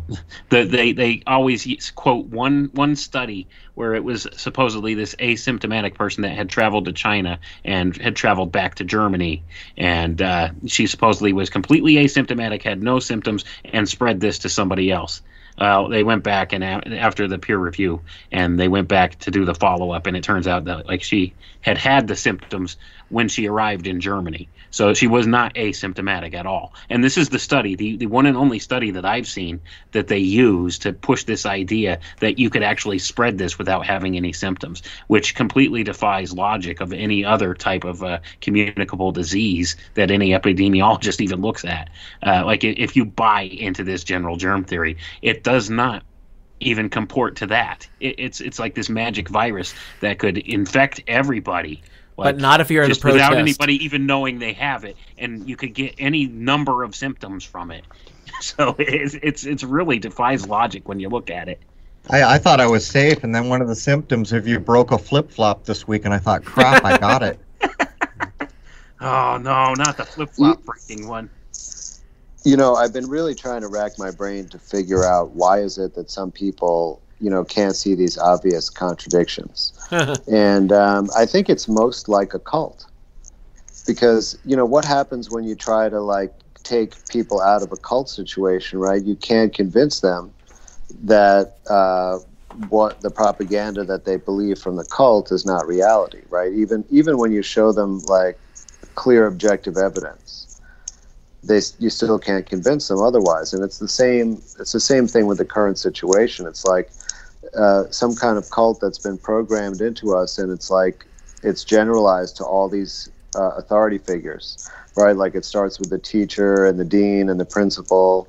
the, they they always quote one one study where it was supposedly this asymptomatic person that had traveled to China and had traveled back to Germany. And uh, she supposedly was completely asymptomatic had no symptoms and spread this to somebody else. Uh, they went back and a- after the peer review and they went back to do the follow up and it turns out that like she had had the symptoms when she arrived in Germany. So she was not asymptomatic at all. And this is the study, the, the one and only study that I've seen that they use to push this idea that you could actually spread this without having any symptoms, which completely defies logic of any other type of uh, communicable disease that any epidemiologist even looks at. Uh, like if you buy into this general germ theory, it does not even comport to that. It, it's it's like this magic virus that could infect everybody like, but not if you're in the protest. without anybody even knowing they have it, and you could get any number of symptoms from it. So it's it's, it's really defies logic when you look at it. I, I thought I was safe, and then one of the symptoms if you broke a flip flop this week, and I thought, crap, I got it. oh no, not the flip flop mm. breaking one. You know, I've been really trying to rack my brain to figure out why is it that some people you know can't see these obvious contradictions. And um, i think it's most like a cult. Because you know what happens when you try to like take people out of a cult situation right? You can't convince them that uh, what the propaganda that they believe from the cult is not reality right? Even even when you show them like clear objective evidence they you still can't convince them otherwise. And it's the same it's the same thing with the current situation. It's like uh, some kind of cult that's been programmed into us, and it's like it's generalized to all these uh, authority figures, right? Like it starts with the teacher and the dean and the principal,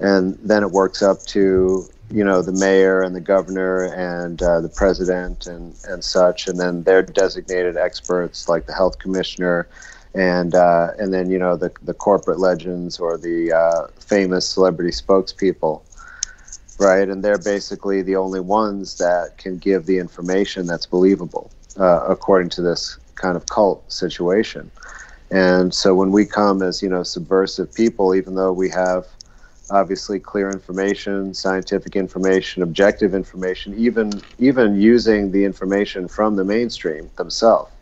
and then it works up to you know the mayor and the governor and uh, the president and and such, and then they're designated experts like the health commissioner. And uh, and then you know the the corporate legends or the uh, famous celebrity spokespeople, right? And they're basically the only ones that can give the information that's believable, uh, according to this kind of cult situation. And so when we come as, you know, subversive people, even though we have obviously clear information, scientific information, objective information, even even using the information from the mainstream themselves,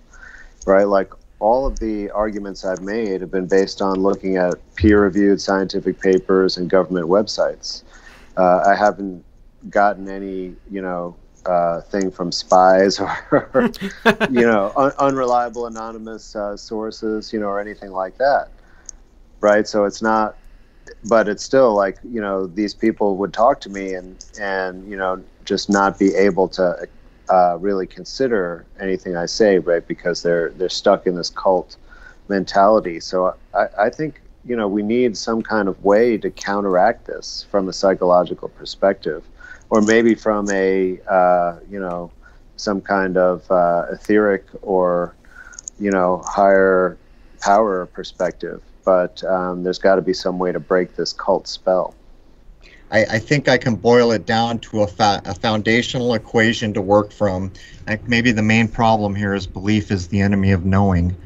right? Like all of the arguments I've made have been based on looking at peer-reviewed scientific papers and government websites. Uh, I haven't gotten any, you know, uh, thing from spies or, you know, un- unreliable anonymous uh, sources, you know, or anything like that. Right. So it's not, but it's still like, you know, these people would talk to me and, and, you know, just not be able to uh, really consider anything I say, right? Because they're, they're stuck in this cult mentality. So I, I think, you know, we need some kind of way to counteract this from a psychological perspective or maybe from a uh, you know some kind of uh, etheric or you know higher power perspective. But um, there's got to be some way to break this cult spell. I, I think I can boil it down to a, fa- a foundational equation to work from. Like maybe the main problem here is belief is the enemy of knowing.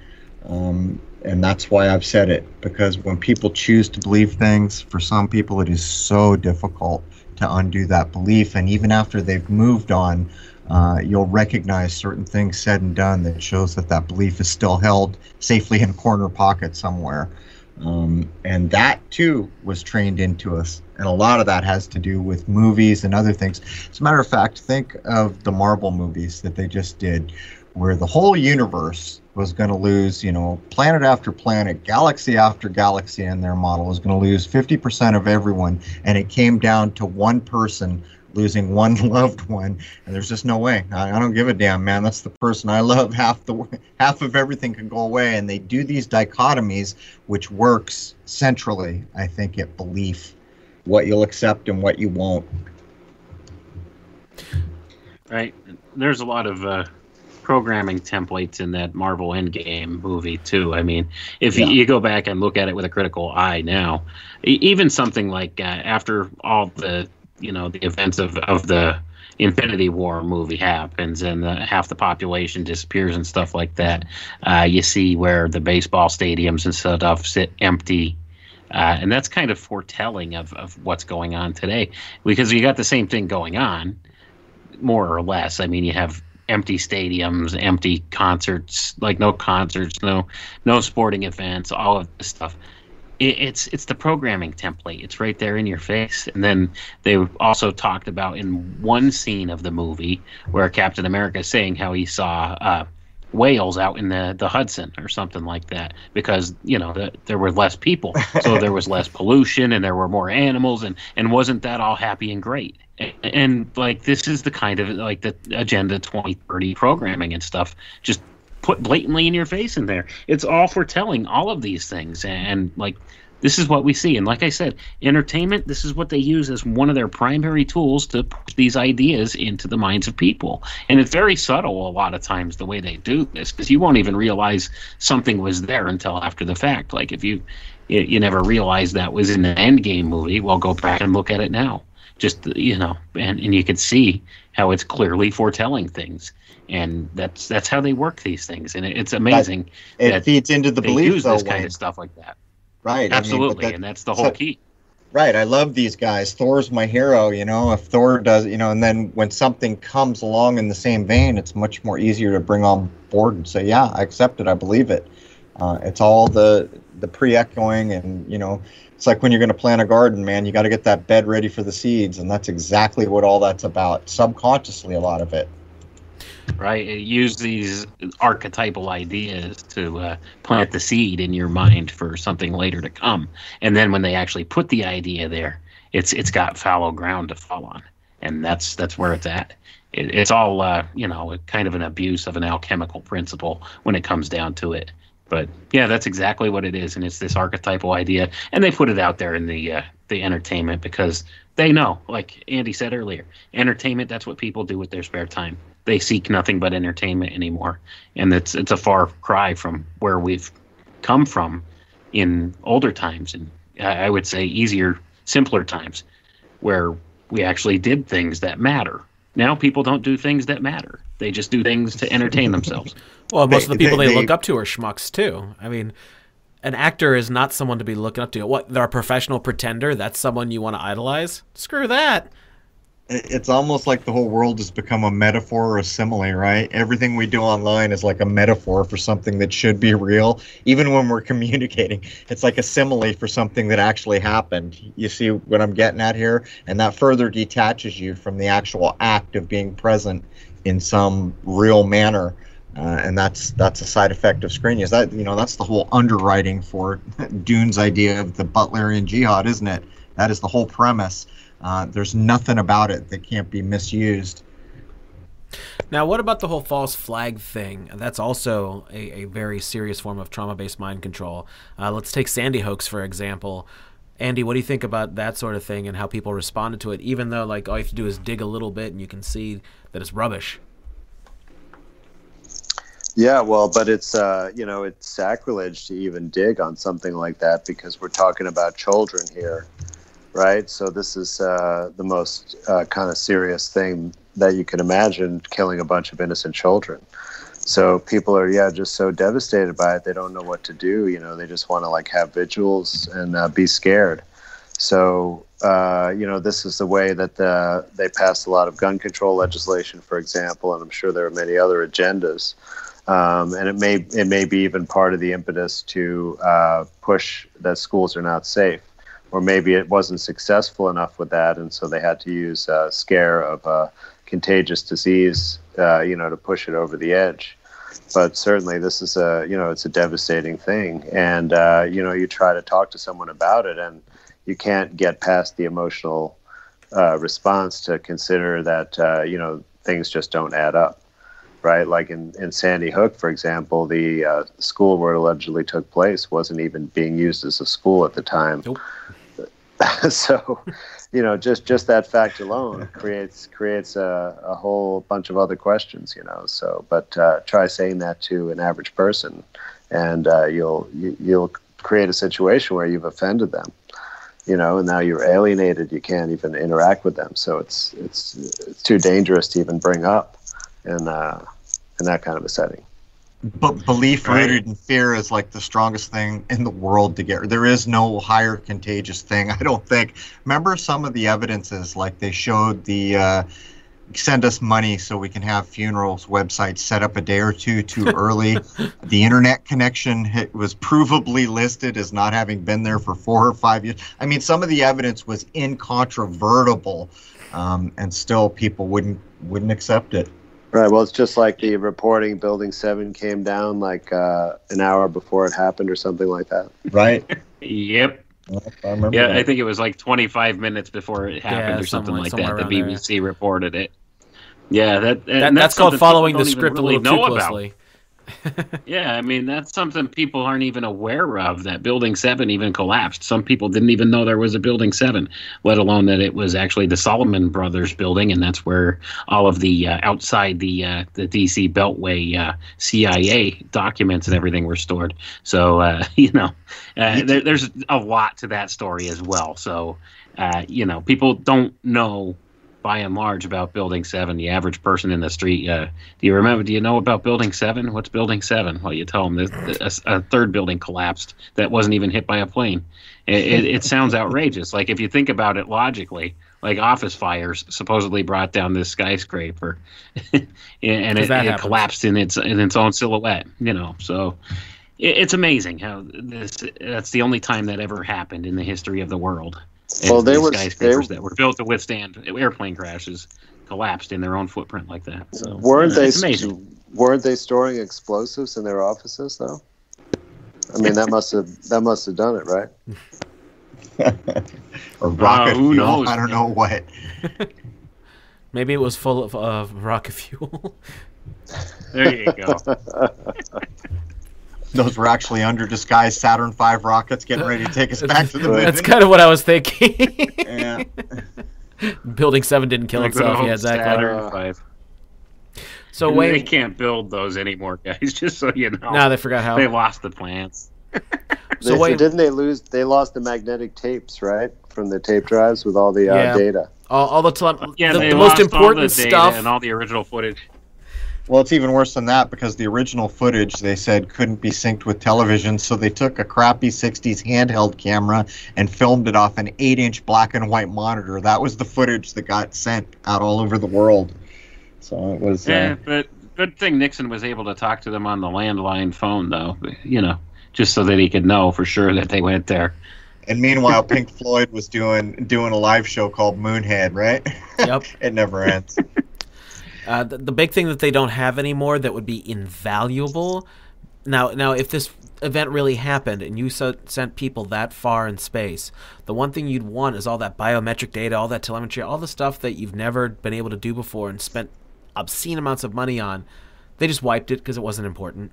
Um, and that's why I've said it because when people choose to believe things, for some people it is so difficult to undo that belief. And even after they've moved on, uh, you'll recognize certain things said and done that shows that that belief is still held safely in a corner pocket somewhere. Um, and that too was trained into us. And a lot of that has to do with movies and other things. As a matter of fact, think of the Marvel movies that they just did, where the whole universe was going to lose, you know, planet after planet, galaxy after galaxy in their model was going to lose 50% of everyone. And it came down to one person losing one loved one. And there's just no way. I, I, don't give a damn, man. That's the person I love. Half the half of everything can go away. And they do these dichotomies, which works centrally, I think, at belief, what you'll accept and what you won't. Right. There's a lot of uh, programming templates in that Marvel Endgame movie too. I mean, if yeah. you, you, go back and look at it with a critical eye now, even something like uh, after all the you know the events of of the Infinity War movie happens and the, half the population disappears and stuff like that, uh, you see where the baseball stadiums and stuff sit empty. Uh, and that's kind of foretelling of, of what's going on today because you got the same thing going on, more or less. I mean, you have empty stadiums, empty concerts, like no concerts, no no sporting events, all of this stuff. It, it's it's the programming template. It's right there in your face. And then they also talked about in one scene of the movie where Captain America is saying how he saw uh, whales out in the, the Hudson or something like that because you know the, there were less people, so there was less pollution and there were more animals and and wasn't that all happy and great? And like this is the kind of like the agenda 2030 programming and stuff. Just put blatantly in your face in there. It's all foretelling all of these things. And like this is what we see. And like i said entertainment this is what they use as one of their primary tools to put these ideas into the minds of people. And it's very subtle a lot of times the way they do this because you won't even realize something was there until after the fact. Like if you you, you never realized that was in the endgame movie well go back and look at it now just you know and, and you can see how it's clearly foretelling things. And that's that's how they work these things. And it's amazing it that feeds into the belief use though, this kind of stuff like that. Right. Absolutely I mean, that, and that's the whole so, key. Right. I love these guys. Thor's my hero you know. If thor does you know and then when something comes along in the same vein it's much more easier to bring on board and say yeah i accept it. I believe it. Uh, it's all the the pre-echoing and you know it's like when you're going to plant a garden, man, you got to get that bed ready for the seeds. And that's exactly what all that's about, subconsciously, a lot of it. Right. Use these archetypal ideas to uh, plant the seed in your mind for something later to come. And then when they actually put the idea there, it's it's got fallow ground to fall on. And that's that's where it's at. It, it's all, uh, you know, kind of an abuse of an alchemical principle when it comes down to it. But yeah, that's exactly what it is, and it's this archetypal idea, and they put it out there in the uh, the entertainment because they know, like Andy said earlier, entertainment. That's what people do with their spare time. They seek nothing but entertainment anymore, and it's it's a far cry from where we've come from in older times, and I would say easier, simpler times, where we actually did things that matter. Now people don't do things that matter. They just do things to entertain themselves. Well, most they, of the people they, they, look up to are schmucks too. I mean, an actor is not someone to be looking up to. What? They're a professional pretender. That's someone you want to idolize. Screw that. it's almost like the whole world has become a metaphor or a simile, right? Everything we do online is like a metaphor for something that should be real. Even when we're communicating, it's like a simile for something that actually happened. You see what I'm getting at here? And that further detaches you from the actual act of being present in some real manner. Uh, and that's that's a side effect of screen use. That you know that's the whole underwriting for Dune's idea of the Butlerian jihad, isn't it? That is the whole premise. Uh, there's nothing about it that can't be misused. Now, what about the whole false flag thing? That's also a, a very serious form of trauma based mind control. Uh, let's take Sandy Hoax, for example. Andy, what do you think about that sort of thing and how people responded to it, even though like all you have to do is dig a little bit and you can see that it's rubbish? Yeah, well, but it's uh, you know it's sacrilege to even dig on something like that because we're talking about children here, right? So this is uh, the most uh, kind of serious thing that you can imagine, killing a bunch of innocent children. So people are yeah just so devastated by it they don't know what to do. You know they just want to like have vigils and uh, be scared. So uh, you know this is the way that the, they passed a lot of gun control legislation, for example, and I'm sure there are many other agendas um, and it may it may be even part of the impetus to uh, push that schools are not safe, or maybe it wasn't successful enough with that, and so they had to use a scare of a contagious disease, uh, you know, to push it over the edge. But certainly, this is a you know it's a devastating thing, and uh, you know you try to talk to someone about it, and you can't get past the emotional uh, response to consider that uh, you know things just don't add up right? Like in, in Sandy Hook, for example, the uh, school where it allegedly took place wasn't even being used as a school at the time. Nope. so, you know, just just that fact alone creates creates a, a whole bunch of other questions, you know. So, but uh, try saying that to an average person, and uh, you'll you, you'll create a situation where you've offended them you know, and now you're alienated. You can't even interact with them. So it's it's it's too dangerous to even bring up in uh, in that kind of a setting. But belief Right. rooted in fear is like the strongest thing in the world to get. There is no higher contagious thing, I don't think. Remember some of the evidences, like they showed the uh, send us money so we can have funerals website set up a day or two too early. the internet connection hit, was provably listed as not having been there for four or five years. I mean, some of the evidence was incontrovertible, um, and still people wouldn't wouldn't accept it. Right. Well, it's just like the reporting Building Seven came down like uh, an hour before it happened, or something like that. Right. Yep. I remember Yeah, that. I think it was like 25 minutes before it happened Yeah, or something like that. The around there. BBC reported it. Yeah, that, That, and that's, called following the script even a little too know about. Yeah, I mean that's something people aren't even aware of. That Building Seven even collapsed. Some people didn't even know there was a Building Seven, let alone that it was actually the Salomon Brothers building, and that's where all of the uh, outside the uh, the DC Beltway uh, CIA documents and everything were stored. So uh, you know, uh, there, there's a lot to that story as well. So uh, you know, people don't know by and large about Building Seven. The average person in the street, uh, do you remember? Do you know about Building Seven? What's Building Seven? Well, you tell them that a, a third building collapsed that wasn't even hit by a plane. It, it, it sounds outrageous. Like if you think about it logically, like office fires supposedly brought down this skyscraper, and it, it collapsed in its in its own silhouette. You know, so it, it's amazing how this. That's the only time that ever happened in the history of the world. And Well, they were was- skyscrapers there- that were built to withstand airplane crashes collapsed in their own footprint like that. So weren't yeah, they It's amazing. weren't they storing explosives in their offices though? I mean, that must have that must have done it, right? or rocket who fuel. knows, I don't know what. Maybe it was full of uh, rocket fuel. There you go. Those were actually under disguised Saturn V rockets getting ready to take us back to the moon. That's kind of what I was thinking. yeah. Building Seven didn't kill Like itself. Yeah, exactly. Saturn Uh, V. So wait, they can't build those anymore, guys. Just so you know, now they forgot how. they lost the plants. So They- wait- didn't they lose? They lost the magnetic tapes, right, from the tape drives with all the uh, Yeah. data. all, all the tele- Yeah, the, the most important all the data stuff. and all the original footage. Well, it's even worse than that because the original footage they said couldn't be synced with television, so they took a crappy 60s handheld camera and filmed it off an 8 inch black and white monitor. That was the footage that got sent out all over the world. So it was. Yeah, Uh, but good thing Nixon was able to talk to them on the landline phone, though. You know, just so that he could know for sure that they went there. and meanwhile, Pink Floyd was doing doing a live show called Moonhead, right? Yep. it never ends. Uh, the, the big thing that they don't have anymore that would be invaluable. Now, now, if this event really happened and you so, sent people that far in space, the one thing you'd want is all that biometric data, all that telemetry, all the stuff that you've never been able to do before and spent obscene amounts of money on. They just wiped it because it wasn't important.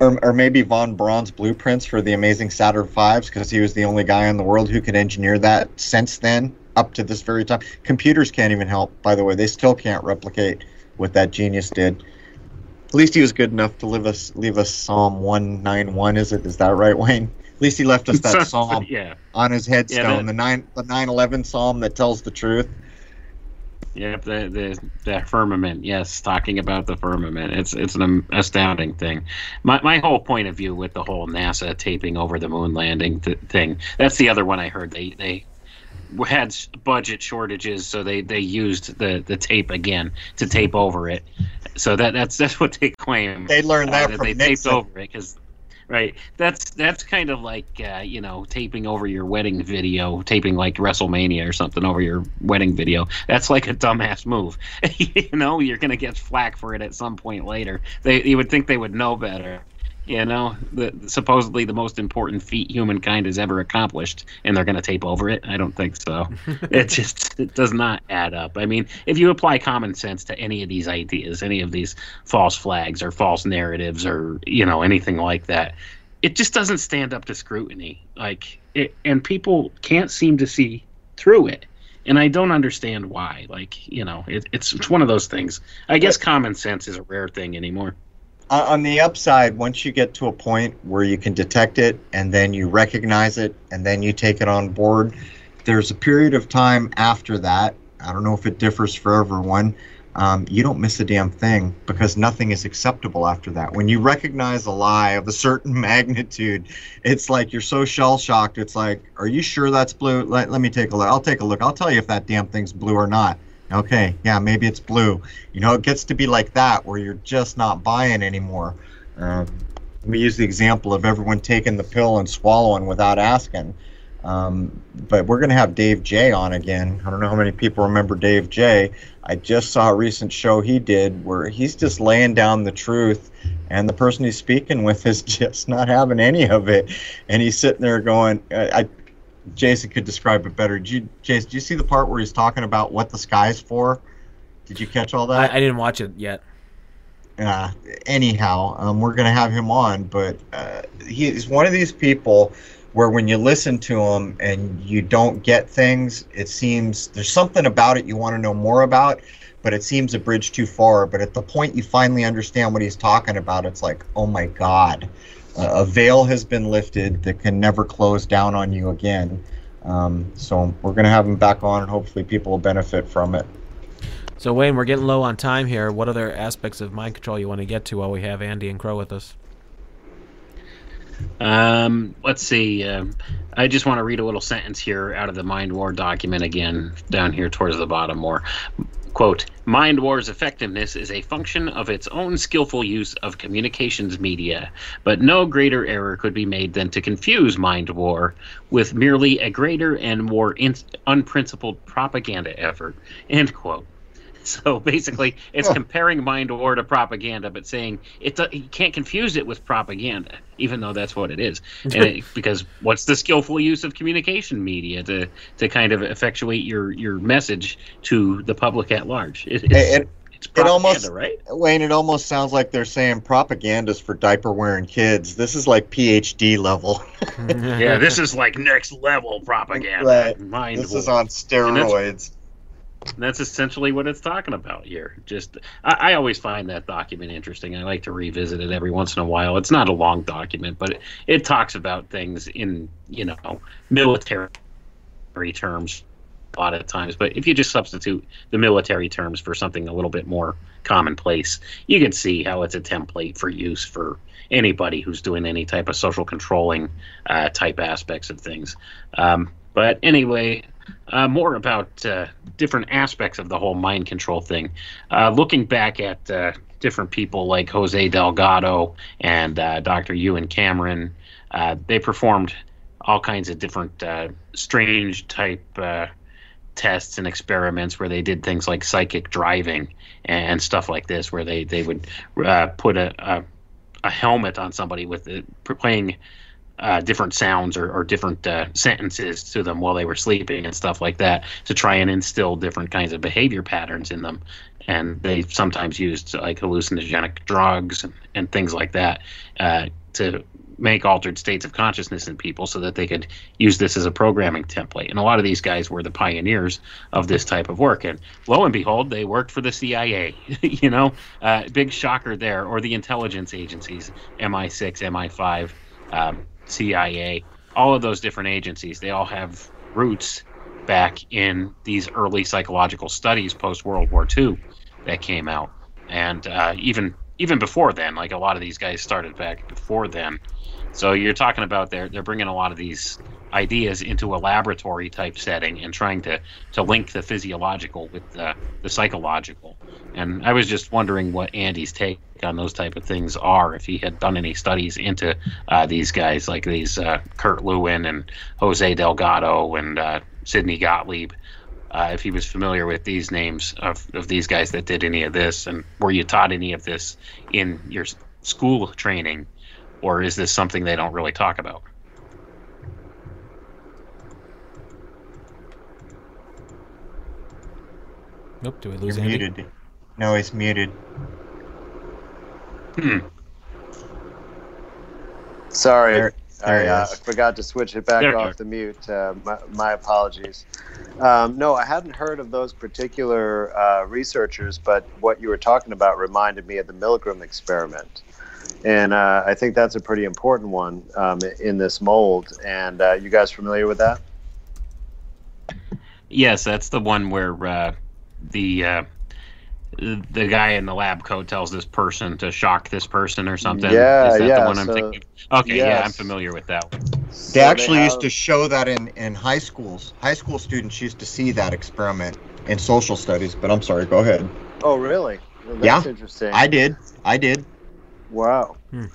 or, or maybe von Braun's blueprints for the amazing Saturn Fives, because he was the only guy in the world who could engineer that since then, up to this very time. Computers can't even help, by the way. They still can't replicate what that genius did. At least he was good enough to leave us leave us Psalm one nine one. Is it? Is that right, Wayne? At least he left us that psalm yeah. on his headstone, that- the nine the nine eleven psalm that tells the truth. Yep, the, the the firmament. Yes, talking about the firmament. It's it's an astounding thing. My my whole point of view with the whole NASA taping over the moon landing th- thing. That's the other one I heard. They they had budget shortages, so they they used the the tape again to tape over it. So that that's that's what they claim. They learned that uh, from they taped over it because. Right, that's that's kind of like uh, you know taping over your wedding video, taping like WrestleMania or something over your wedding video. That's like a dumbass move. you know, you're gonna get flack for it at some point later. They you would think they would know better. You know, the supposedly the most important feat humankind has ever accomplished, and they're gonna tape over it. I don't think so. it just it does not add up. I mean, if you apply common sense to any of these ideas, any of these false flags or false narratives or you know anything like that, it just doesn't stand up to scrutiny. Like, it, and people can't seem to see through it. And I don't understand why. Like, you know, it, it's it's one of those things. I guess common sense is a rare thing anymore. On- on the upside, once you get to a point where you can detect it and then you recognize it and then you take it on board, there's a period of time after that. I don't know if it differs for everyone. Um, you don't miss a damn thing because nothing is acceptable after that. When you recognize a lie of a certain magnitude, it's like you're so shell shocked. It's like, are you sure that's blue? Let, let me take a look. I'll take a look. I'll tell you if that damn thing's blue or not. Okay, yeah, maybe it's blue. You know, it gets to be like that where you're just not buying anymore. Um, we use the example of everyone taking the pill and swallowing without asking. Um, but we're going to have Dave J on again. I don't know how many people remember Dave J. I just saw a recent show he did where he's just laying down the truth, and the person he's speaking with is just not having any of it. And he's sitting there going, I Jason could describe it better. Did you, Jason, do you see the part where he's talking about what the sky's for? Did you catch all that? I, I didn't watch it yet. uh, anyhow, um, we're going to have him on, but uh, he's one of these people where when you listen to him and you don't get things, it seems there's something about it you want to know more about, but it seems a bridge too far. But at the point you finally understand what he's talking about, it's like, oh my God, a veil has been lifted that can never close down on you again. Um, so we're going to have him back on, and hopefully people will benefit from it. So Wayne, we're getting low on time here. What other aspects of mind control you want to get to while we have Andy and Crow with us? Um, let's see. Um, I just want to read a little sentence here out of the Mind War document again, down here towards the bottom more. Quote Mind War's effectiveness is a function of its own skillful use of communications media, but no greater error could be made than to confuse Mind War with merely a greater and more in- unprincipled propaganda effort. End quote. So basically, it's comparing mind war to propaganda, but saying it do- you can't confuse it with propaganda, even though that's what it is. And it, because what's the skillful use of communication media to to kind of effectuate your your message to the public at large? It, it's, It- it's propaganda, almost- right? Wayne, it almost sounds like they're saying propaganda's for diaper wearing kids. This is like PhD level. Yeah, this is like next level propaganda. Right. Mind this war. is on steroids. That's essentially what it's talking about here. Just, I, I always find that document interesting. I like to revisit it every once in a while. It's not a long document, but it, it talks about things in, you know, military terms a lot of times. But if you just substitute the military terms for something a little bit more commonplace, you can see how it's a template for use for anybody who's doing any type of social controlling uh, type aspects of things. Um, but anyway, uh, more about uh, different aspects of the whole mind control thing. Uh, looking back at uh, different people like Jose Delgado and uh, Dr. Ewen Cameron, uh, they performed all kinds of different strange type tests and experiments where they did things like psychic driving and stuff like this, where they they would put a, a, a helmet on somebody with it, playing uh, different sounds or, or different uh, sentences to them while they were sleeping and stuff like that to try and instill different kinds of behavior patterns in them. And they sometimes used like hallucinogenic drugs and, and things like that uh, to make altered states of consciousness in people so that they could use this as a programming template. And a lot of these guys were the pioneers of this type of work. And lo and behold, they worked for the CIA. you know, uh, big shocker there, or the intelligence agencies, MI6, MI5. Um, CIA, all of those different agencies, they all have roots back in these early psychological studies post World War II that came out, and uh, even even before then, like a lot of these guys started back before then. So you're talking about they're they're bringing a lot of these ideas into a laboratory type setting and trying to to link the physiological with the, the psychological. And I was just wondering what Andy's take on those type of things are. If he had done any studies into uh, these guys, like these uh, Kurt Lewin and Jose Delgado and uh, Sidney Gottlieb. Uh, if he was familiar with these names of, of these guys that did any of this, and were you taught any of this in your school training, or is this something they don't really talk about? Nope. Do we lose You're Andy? muted. No, he's muted. Hmm. Sorry, There- there I uh, forgot to switch it back There off the mute. Uh, my, my apologies. Um, no, I hadn't heard of those particular uh, researchers, but what you were talking about reminded me of the Milgram experiment. And uh, I think that's a pretty important one um, in this mold. And uh, you guys familiar with that? Yes, that's the one where uh, the uh, the guy in the lab coat tells this person to shock this person or something. Yeah, Is that yeah, the one I'm so- thinking? Okay, yeah, I'm familiar with that one. They actually used have- to show that in, in high schools. High school students used to see that experiment in social studies, but I'm sorry, go ahead. Oh, really? Well, Yeah. interesting. I did. I did. Wow. Hmm.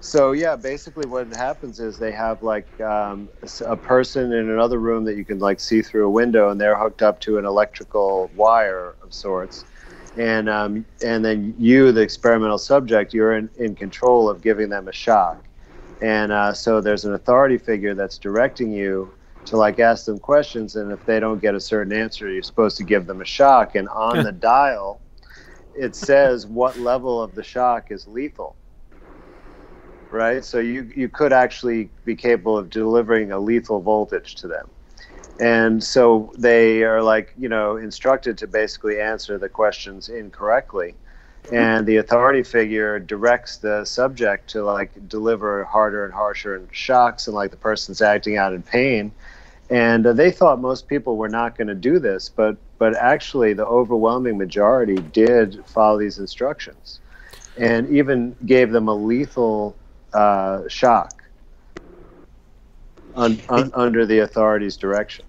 So yeah, basically what happens is they have like um, s- a person in another room that you can like see through a window, and they're hooked up to an electrical wire of sorts, and um, and then you, the experimental subject, you're in, in control of giving them a shock, and uh, so there's an authority figure that's directing you to like ask them questions, and if they don't get a certain answer, you're supposed to give them a shock, and on the dial, it says what level of the shock is lethal right? So you you could actually be capable of delivering a lethal voltage to them. And so they are like, you know, instructed to basically answer the questions incorrectly. And the authority figure directs the subject to like deliver harder and harsher shocks, and like the person's acting out in pain. And uh, they thought most people were not going to do this, but but actually the overwhelming majority did follow these instructions, and even gave them a lethal uh, shock un, un, under the authorities' direction.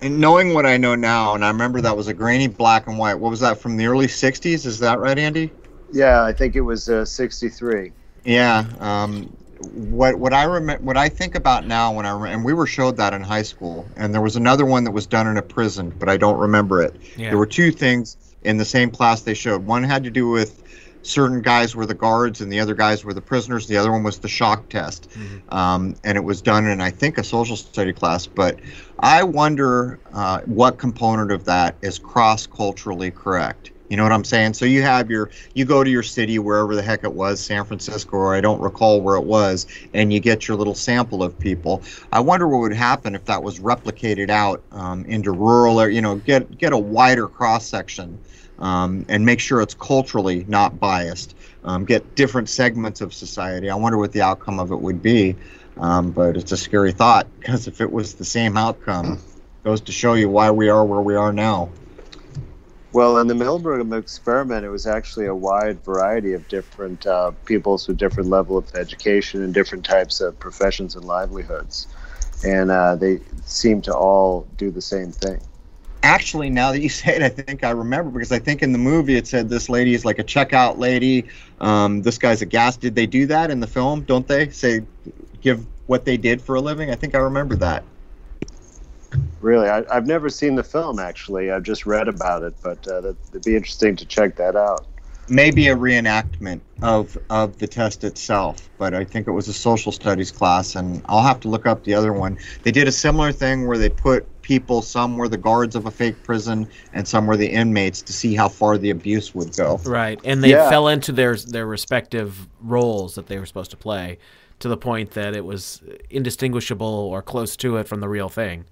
And knowing what I know now, and I remember that was a grainy black and white. What was that from the early '60s? Is that right, Andy? Yeah, I think it was uh, 63. Yeah. Um, what what I remember, what I think about now when I rem- and we were showed that in high school, and there was another one that was done in a prison, but I don't remember it. Yeah. There were two things in the same class they showed. One had to do with certain guys were the guards and the other guys were the prisoners. The other one was the shock test, Mhm. um, and it was done in I think a social study class. But I wonder uh, what component of that is cross culturally correct. You know what I'm saying? So you have your you go to your city wherever the heck it was, San Francisco, or I don't recall where it was, and you get your little sample of people. I wonder what would happen if that was replicated out um, into rural or You know, get get a wider cross section um, and make sure it's culturally not biased. Um, get different segments of society. I wonder what the outcome of it would be. Um, but it's a scary thought because if it was the same outcome goes to show you why we are where we are now. Well, in the Milgram experiment, it was actually a wide variety of different uh, peoples with different level of education and different types of professions and livelihoods, and uh, they seem to all do the same thing. Actually, now that you say it, I think I remember because I think in the movie it said this lady is like a checkout lady. Um, this guy's a gas. Did they do that in the film? Don't they say give what they did for a living? I think I remember that. Really, I, have never seen the film. Actually, I've just read about it, but uh, that, it'd be interesting to check that out. Maybe a reenactment of of the test itself, but I think it was a social studies class, and I'll have to look up the other one. They did a similar thing where they put people, some were the guards of a fake prison, and some were the inmates, to see how far the abuse would go. Right, and they yeah. fell into their their respective roles that they were supposed to play, to the point that it was indistinguishable or close to it from the real thing.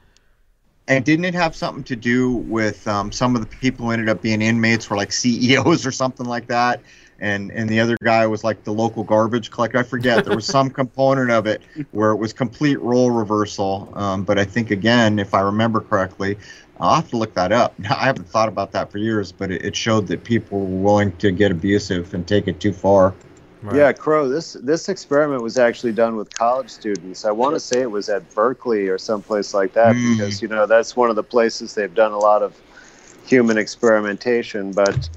And didn't it have something to do with um, some of the people who ended up being inmates were like CEOs or something like that? And and the other guy was like the local garbage collector. I forget. There was some component of it where it was complete role reversal. Um, but I think again, if I remember correctly, I'll have to look that up. I haven't thought about that for years, but it, it showed that people were willing to get abusive and take it too far. Right. Yeah, Crow. This this experiment was actually done with college students. I want to say it was at Berkeley or someplace like that mm. because you know that's one of the places they've done a lot of human experimentation. But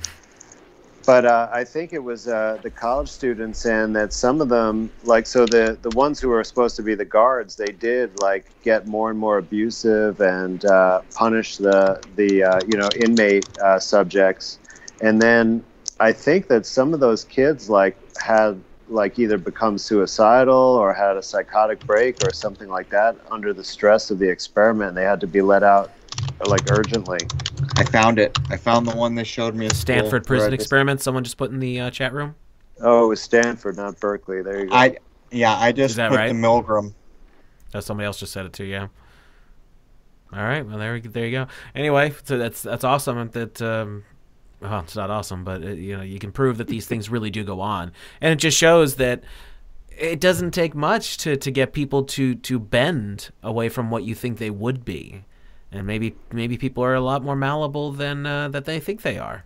but uh, I think it was uh, the college students, and that some of them, like so, the the ones who were supposed to be the guards, they did like get more and more abusive and uh, punish the the uh, you know inmate uh, subjects, and then I think that some of those kids like had like either become suicidal or had a psychotic break or something like that under the stress of the experiment. They had to be let out like urgently. I found it. I found the one they showed me. Stanford prison experiment. Someone just put in the uh, chat room. Oh, it was Stanford, not Berkeley. There you go. I yeah, I just put right? the Milgram. Oh, somebody else just said it too. Yeah. All right. Well, there there you go. Anyway, so that's that's awesome. That um, well, it's not awesome, but it, you know you can prove that these things really do go on, and it just shows that it doesn't take much to, to get people to to bend away from what you think they would be, and maybe maybe people are a lot more malleable than uh, that they think they are.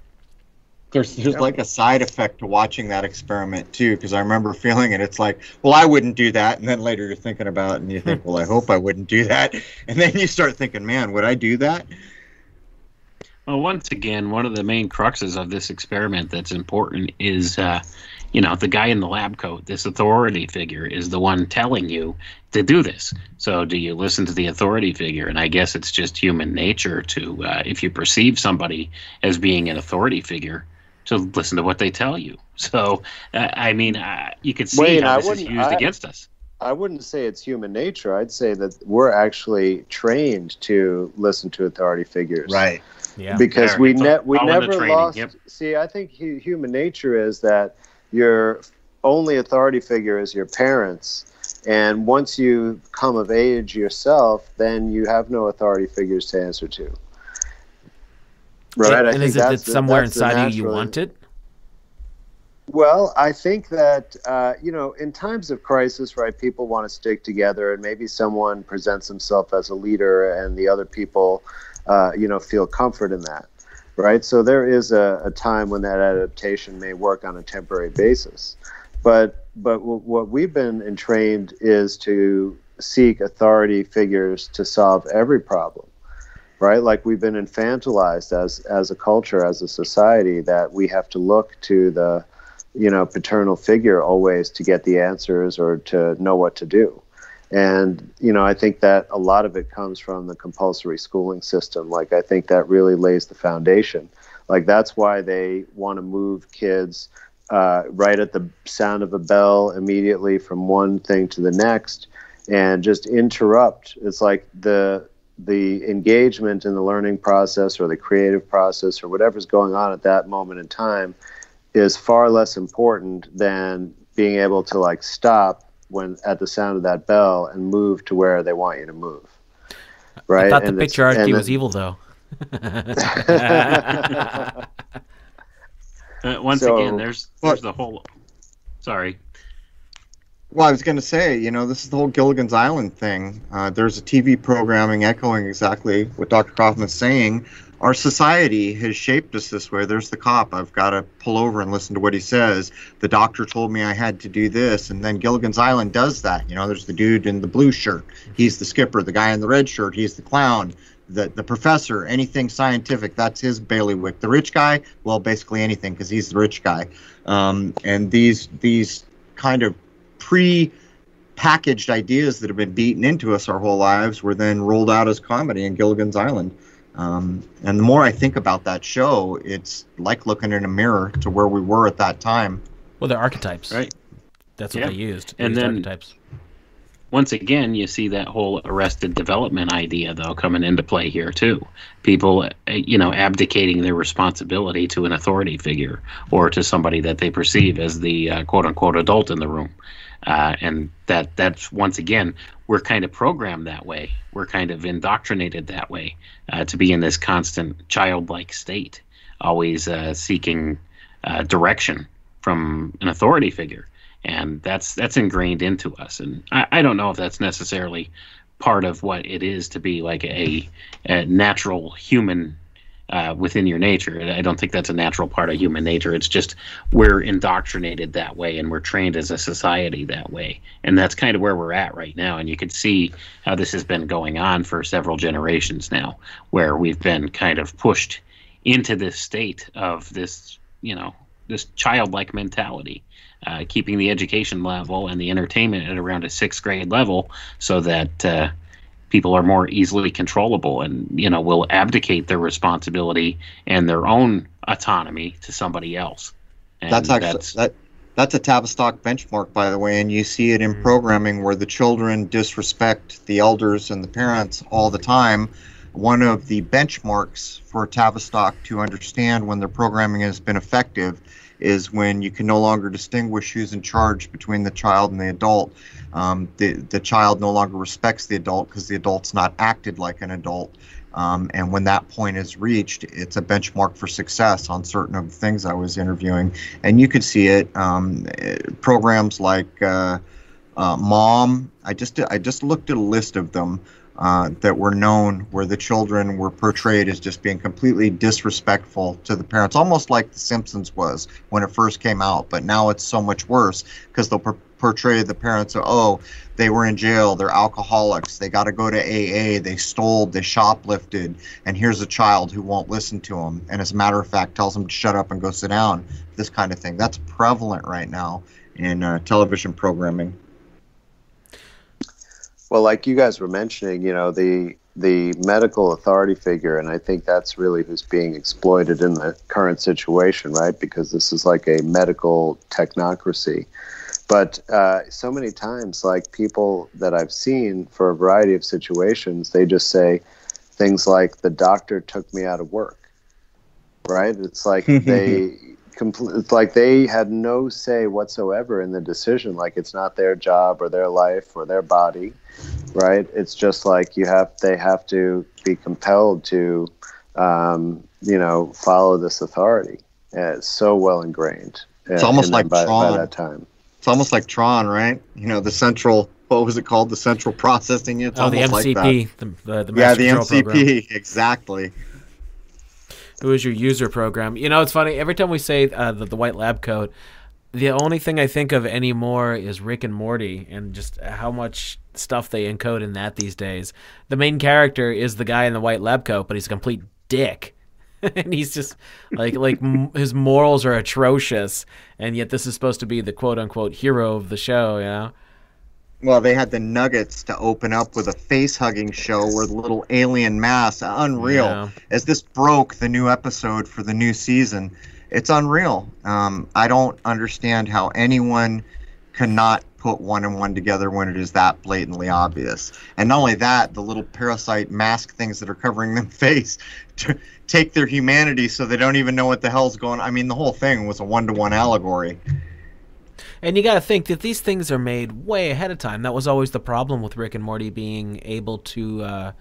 There's there's like a side effect to watching that experiment too, because I remember feeling it. It's like, well, I wouldn't do that, and then later you're thinking about it, and you think, well, I hope I wouldn't do that, and then you start thinking, man, would I do that? Well, once again, one of the main cruxes of this experiment that's important is, uh, you know, the guy in the lab coat, this authority figure, is the one telling you to do this. So, do you listen to the authority figure? And I guess it's just human nature to, uh, if you perceive somebody as being an authority figure, to listen to what they tell you. So, uh, I mean, uh, you could see Wait, how this is used I, against us. I wouldn't say it's human nature. I'd say that we're actually trained to listen to authority figures. Right. Yeah. Because we ne- we never lost. Yep. See, I think hu- human nature is that your only authority figure is your parents, and once you come of age yourself, then you have no authority figures to answer to. Right. And, and is it that somewhere inside you you want it? Well, I think that uh, you know, in times of crisis, right, people want to stick together, and maybe someone presents himself as a leader, and the other people uh, you know, feel comfort in that, right? So there is a, a, time when that adaptation may work on a temporary basis, but but w- what we've been entrained is to seek authority figures to solve every problem, right? Like we've been infantilized as as a culture, as a society, that we have to look to the you know paternal figure always to get the answers or to know what to do and, you know, I think that a lot of it comes from the compulsory schooling system. Like, I think that really lays the foundation. Like, that's why they want to move kids uh, right at the sound of a bell immediately from one thing to the next and just interrupt. It's like the the engagement in the learning process or the creative process or whatever's going on at that moment in time is far less important than being able to like stop when at the sound of that bell and move to where they want you to move. Right. I thought and the patriarchy was evil, though. uh, once so, again, there's there's the whole. Sorry. Well, I was going to say, you know, this is the whole Gilligan's Island thing. Uh, there's a TV programming echoing exactly what Dr. Kaufman's saying. Our society has shaped us this way. There's the cop. I've got to pull over and listen to what he says. The doctor told me I had to do this. And then Gilligan's Island does that. You know, there's the dude in the blue shirt. He's the skipper. The guy in the red shirt. He's the clown. The, the professor, anything scientific, that's his bailiwick. The rich guy, well, basically anything because he's the rich guy. Um, and these these kind of pre-packaged ideas that have been beaten into us our whole lives were then rolled out as comedy in Gilligan's Island. Um, and the more I think about that show, it's like looking in a mirror to where we were at that time. Well, they're archetypes. Right. That's what Yeah. they used. They And used then- archetypes. once again, you see that whole arrested development idea though coming into play here too. People, uh, you know, abdicating their responsibility to an authority figure or to somebody that they perceive as the uh, quote unquote adult in the room, uh, and that that's once again we're kind of programmed that way. We're kind of indoctrinated that way uh, to be in this constant childlike state, always uh, seeking uh, direction from an authority figure and that's that's ingrained into us and I, I don't know if that's necessarily part of what it is to be like a, a natural human uh, within your nature. I don't think that's a natural part of human nature. It's just we're indoctrinated that way and we're trained as a society that way. And that's kind of where we're at right now. And you can see how this has been going on for several generations now where we've been kind of pushed into this state of this you know this childlike mentality uh, keeping the education level and the entertainment at around a sixth grade level so that uh, people are more easily controllable and you know will abdicate their responsibility and their own autonomy to somebody else and that's actually that that's a Tavistock benchmark, by the way, and you see it in mm-hmm. programming where the children disrespect the elders and the parents all the time. One of the benchmarks for Tavistock to understand when their programming has been effective is when you can no longer distinguish who's in charge between the child and the adult. Um, the the child no longer respects the adult because the adult's not acted like an adult. Um, and when that point is reached, it's a benchmark for success on certain of the things I was interviewing. And you could see it. Um, programs like uh, uh, Mom. I just I just looked at a list of them uh, that were known where the children were portrayed as just being completely disrespectful to the parents, almost like The Simpsons was when it first came out. But now it's so much worse because they'll portray the parents. Of, oh, they were in jail. They're alcoholics. They got to go to AA. They stole. They shoplifted. And here's a child who won't listen to them. And as a matter of fact, tells them to shut up and go sit down. This kind of thing. That's prevalent right now in uh, television programming. Well, like you guys were mentioning, you know, the the medical authority figure, and I think that's really who's being exploited in the current situation, right? Because this is like a medical technocracy. But uh, so many times, like people that I've seen for a variety of situations, they just say things like, "The doctor took me out of work," right? It's like they compl- it's like they had no say whatsoever in the decision. Like it's not their job or their life or their body, right? It's just like you have they have to be compelled to, um, you know, follow this authority. And it's so well ingrained. uh, It's almost like by, by that time. It's almost like Tron, right? You know, the central. What was it called? The central processing. It's Oh, the almost like. MCP, the, the, the Yeah, the MCP. program. Exactly. Who is your user program? You know, it's funny. Every time we say uh, the, the white lab coat, the only thing I think of anymore is Rick and Morty and just how much stuff they encode in that these days. The main character is the guy in the white lab coat, but he's a complete dick. and he's just like like his morals are atrocious, and yet this is supposed to be the quote unquote hero of the show. You know, Well, they had the nuggets to open up with a face hugging show where the little alien mass, unreal. Yeah. As this broke the new episode for the new season, it's unreal. Um, I don't understand how anyone cannot put one and one together when it is that blatantly obvious. And not only that, the little parasite mask things that are covering their face to take their humanity so they don't even know what the hell's going I mean, the whole thing was a one to one allegory. And you got to think that these things are made way ahead of time. That was always the problem with Rick and Morty being able to uh,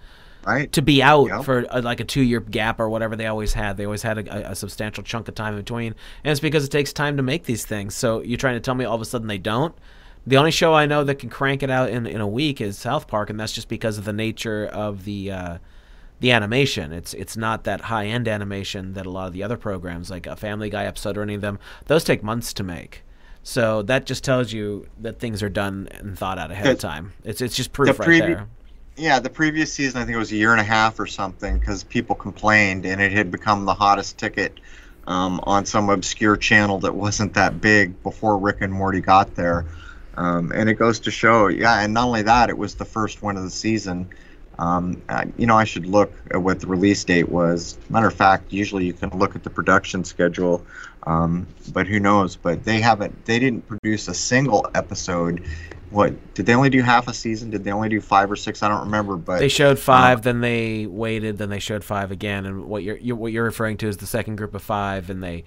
Right? to be out Yeah. for uh like a two year gap or whatever they always had. They always had a, a substantial chunk of time in between, and it's because it takes time to make these things. So you're trying to tell me all of a sudden they don't? The only show I know that can crank it out in, in a week is South Park, and that's just because of the nature of the uh, the animation. It's it's not that high end animation that a lot of the other programs, like a Family Guy episode or any of them, those take months to make. So that just tells you that things are done and thought out ahead of time. It's it's just proof The right there. Yeah, the previous season, I think it was a year and a half or something, because people complained, and it had become the hottest ticket um, on some obscure channel that wasn't that big before Rick and Morty got there. Um, and it goes to show, yeah, and not only that, it was the first one of the season. Um, you know, I should look at what the release date was. Matter of fact, usually you can look at the production schedule, um, but who knows? But they haven't, they didn't produce a single episode what did they only do half a season? Did they only do five or six? I don't remember, but They showed five, then they waited, then they showed five again. And what you're, you what you're referring to is the second group of five, and they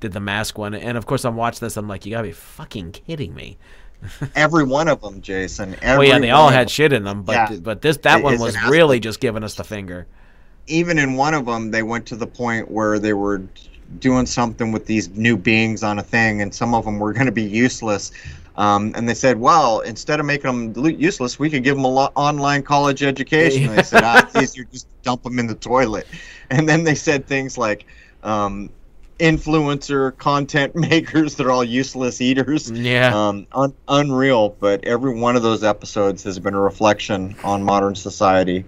did the mask one. And of course, I'm watching this. I'm like, you gotta be fucking kidding me. every one of them, Jason. Well, Every yeah, they all had shit in them, but Yeah. but this that one was aspect. really just giving us the finger. Even in one of them, they went to the point where they were doing something with these new beings on a thing, and some of them were going to be useless. Um, and they said, "Well, instead of making them useless, we could give them a lo- online college education." And they said, "Ah, it's easier just dump them in the toilet." And then they said things like, um, "Influencer content makers, they're all useless eaters." Yeah. um, un- unreal. But every one of those episodes has been a reflection on modern society.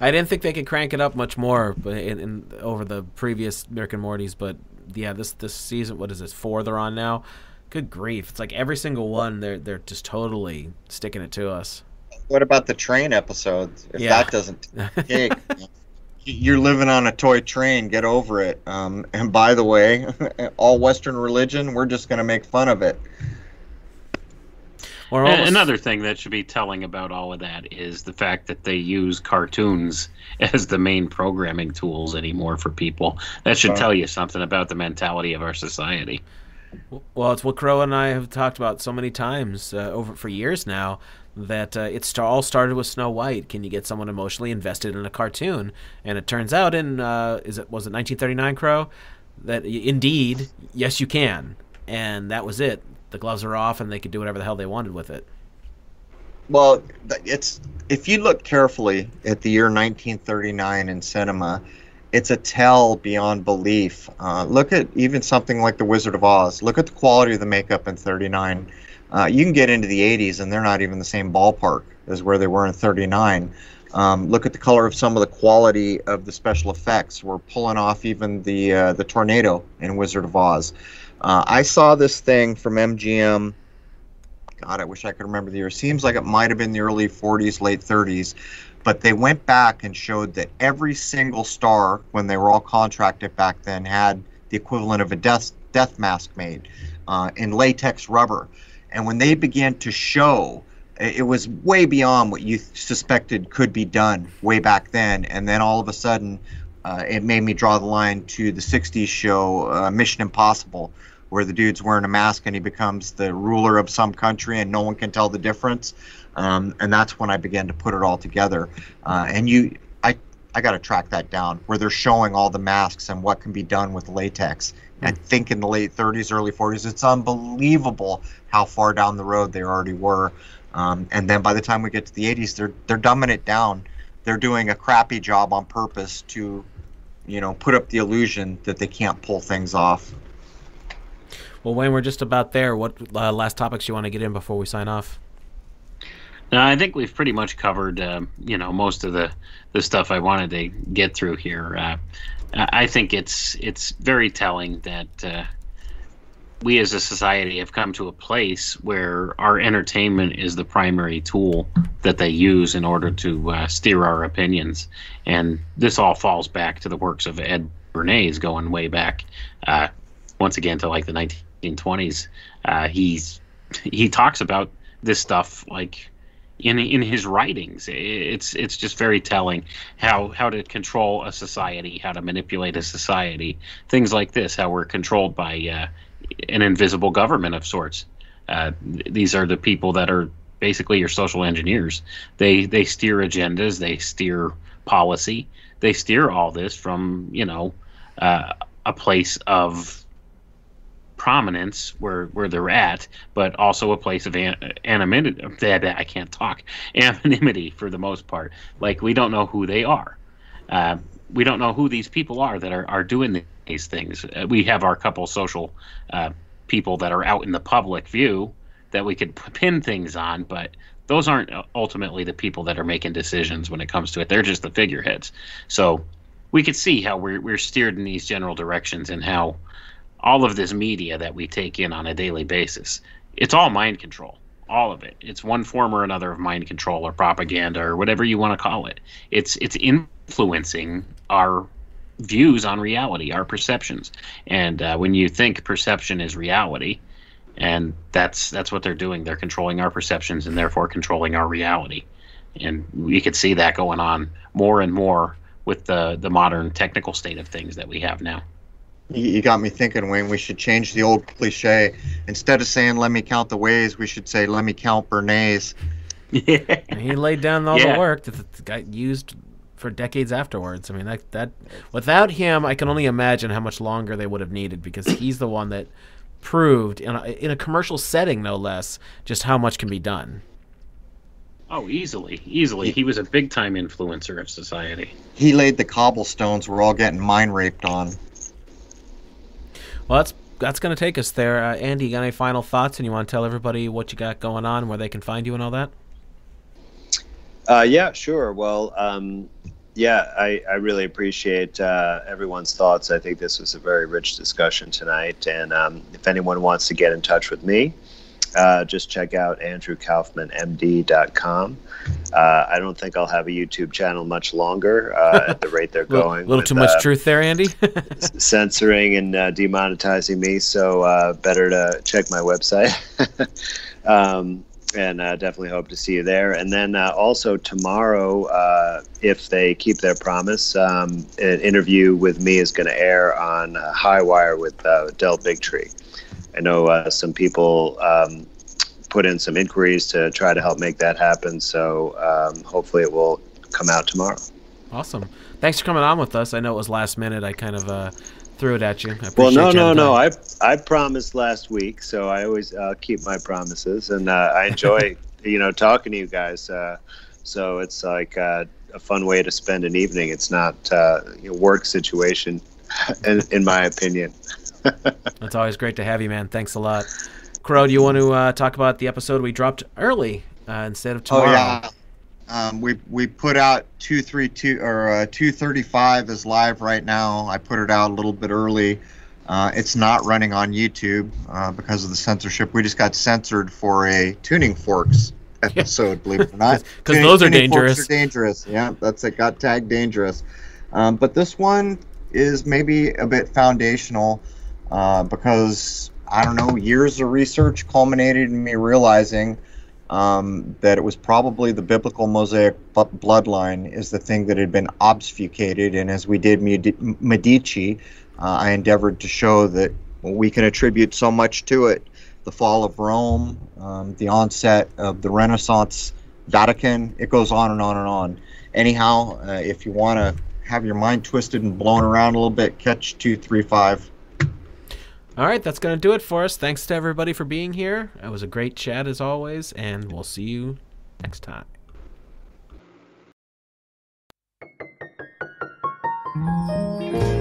I didn't think they could crank it up much more, but in, in over the previous Rick and Morty's. But yeah, this this season, what is this four they're on now? Good grief! It's like every single one they're they're just totally sticking it to us. What about the train episodes? If Yeah. that doesn't take, you're living on a toy train. Get over it. Um, and by the way, all Western religion, we're just going to make fun of it. Or almost- Another thing that should be telling about all of that is the fact that they use cartoons as the main programming tools anymore for people. That should Wow. tell you something about the mentality of our society. Well, it's what Crow and I have talked about so many times uh, over for years now. That uh, it all started with Snow White. Can you get someone emotionally invested in a cartoon? And it turns out, in uh, is it was it 1939 Crow, that indeed, yes, you can. And that was it. The gloves are off, and they could do whatever the hell they wanted with it. Well, it's if you look carefully at the year 1939 in cinema, it's a tell beyond belief. Uh, look at even something like The Wizard of Oz. Look at the quality of the makeup in 39. Uh, you can get into the 80s, and they're not even the same ballpark as where they were in 39. Um, look at the color of some of the quality of the special effects. We're pulling off even the uh, the tornado in Wizard of Oz. Uh, I saw this thing from MGM. God, I wish I could remember the year. Seems like it might have been the early 40s, late 30s. But they went back and showed that every single star, when they were all contracted back then, had the equivalent of a death, death mask made uh, in latex rubber. And when they began to show, it was way beyond what you suspected could be done way back then. And then all of a sudden, uh, it made me draw the line to the 60s show uh, Mission Impossible, where the dude's wearing a mask and he becomes the ruler of some country and no one can tell the difference. Um, and that's when I began to put it all together. Uh, and you, I, I got to track that down where they're showing all the masks and what can be done with latex. I think in the late 30s, early 40s, it's unbelievable how far down the road they already were. Um, and then by the time we get to the 80s, they're they're dumbing it down. They're doing a crappy job on purpose to, you know, put up the illusion that they can't pull things off. Well, Wayne, we're just about there. What uh, last topics you want to get in before we sign off? Now, I think we've pretty much covered, um, you know, most of the, the stuff I wanted to get through here. Uh, I think it's it's very telling that uh, we as a society have come to a place where our entertainment is the primary tool that they use in order to uh, steer our opinions, and this all falls back to the works of Ed Bernays going way back, uh, once again to like the 1920s. Uh, he's he talks about this stuff like in in his writings. It's it's just very telling how how to control a society, how to manipulate a society, things like this. How we're controlled by uh, an invisible government of sorts. Uh, these are the people that are basically your social engineers. They they steer agendas, they steer policy, they steer all this from you know uh, a place of prominence where where they're at, but also a place of an, anonymity. I can't talk anonymity for the most part. Like we don't know who they are. Uh, we don't know who these people are that are, are doing these things. Uh, we have our couple social uh, people that are out in the public view that we could pin things on, but those aren't ultimately the people that are making decisions when it comes to it. They're just the figureheads. So we could see how we're, we're steered in these general directions and how all of this media that we take in on a daily basis, it's all mind control. All of it. It's one form or another of mind control or propaganda or whatever you want to call it. It's it's influencing our views on reality, our perceptions. And uh, when you think perception is reality, and that's that's what they're doing. They're controlling our perceptions and therefore controlling our reality. And we could see that going on more and more with the the modern technical state of things that we have now. You got me thinking, Wayne. We should change the old cliche. Instead of saying "Let me count the ways," we should say "Let me count Bernays." Yeah. he laid down all yeah. the work that the guy used for decades afterwards. I mean, that that without him, I can only imagine how much longer they would have needed because he's the one that proved in a, in a commercial setting, no less, just how much can be done. Oh, easily, easily. He was a big time influencer of society. He laid the cobblestones we're all getting mind raped on. Well, that's that's going to take us there. Uh, Andy, you got any final thoughts, and you want to tell everybody what you got going on, where they can find you, and all that? Uh, yeah, sure. Well, um, yeah, I, I really appreciate uh, everyone's thoughts. I think this was a very rich discussion tonight. And um, if anyone wants to get in touch with me, uh, just check out andrewkaufmanmd.com. Uh, I don't think I'll have a YouTube channel much longer uh, at the rate they're going. A little with, too much uh, truth there, Andy. censoring and uh, demonetizing me, so uh, better to check my website. um, and uh, definitely hope to see you there. And then uh, also tomorrow, uh, if they keep their promise, um, an interview with me is going to air on uh, Highwire with uh, Del Bigtree. I know uh, some people um, put in some inquiries to try to help make that happen, so um, hopefully it will come out tomorrow. Awesome. Thanks for coming on with us. I know it was last minute. I kind of threw it at you. well, no, no, no. I I promised last week, so I always uh, keep my promises, and uh, I enjoy you know talking to you guys. Uh, so it's like uh, a fun way to spend an evening. It's not uh, a work situation, in, in my opinion. That's always great to have you, man. Thanks a lot. Crow, do you want to uh, talk about the episode we dropped early instead of tomorrow? Oh yeah. Um, we we put out two three two or uh, two thirty five is live right now. I put it out a little bit early. Uh, it's not running on YouTube uh, because of the censorship. We just got censored for a tuning forks episode, believe it or not. Because those are dangerous. Are dangerous. Yeah, that's it. Got tagged dangerous. Um, but this one is maybe a bit foundational uh, because I don't know. Years of research culminated in me realizing um, that it was probably the biblical Mosaic bloodline is the thing that had been obfuscated. And as we did Medici, uh, I endeavored to show that we can attribute so much to it. The fall of Rome, um, the onset of the Renaissance, Vatican, it goes on and on and on. Anyhow, uh, if you want to have your mind twisted and blown around a little bit, catch 235. All right, that's going to do it for us. Thanks to everybody for being here. It was a great chat as always, and we'll see you next time. Música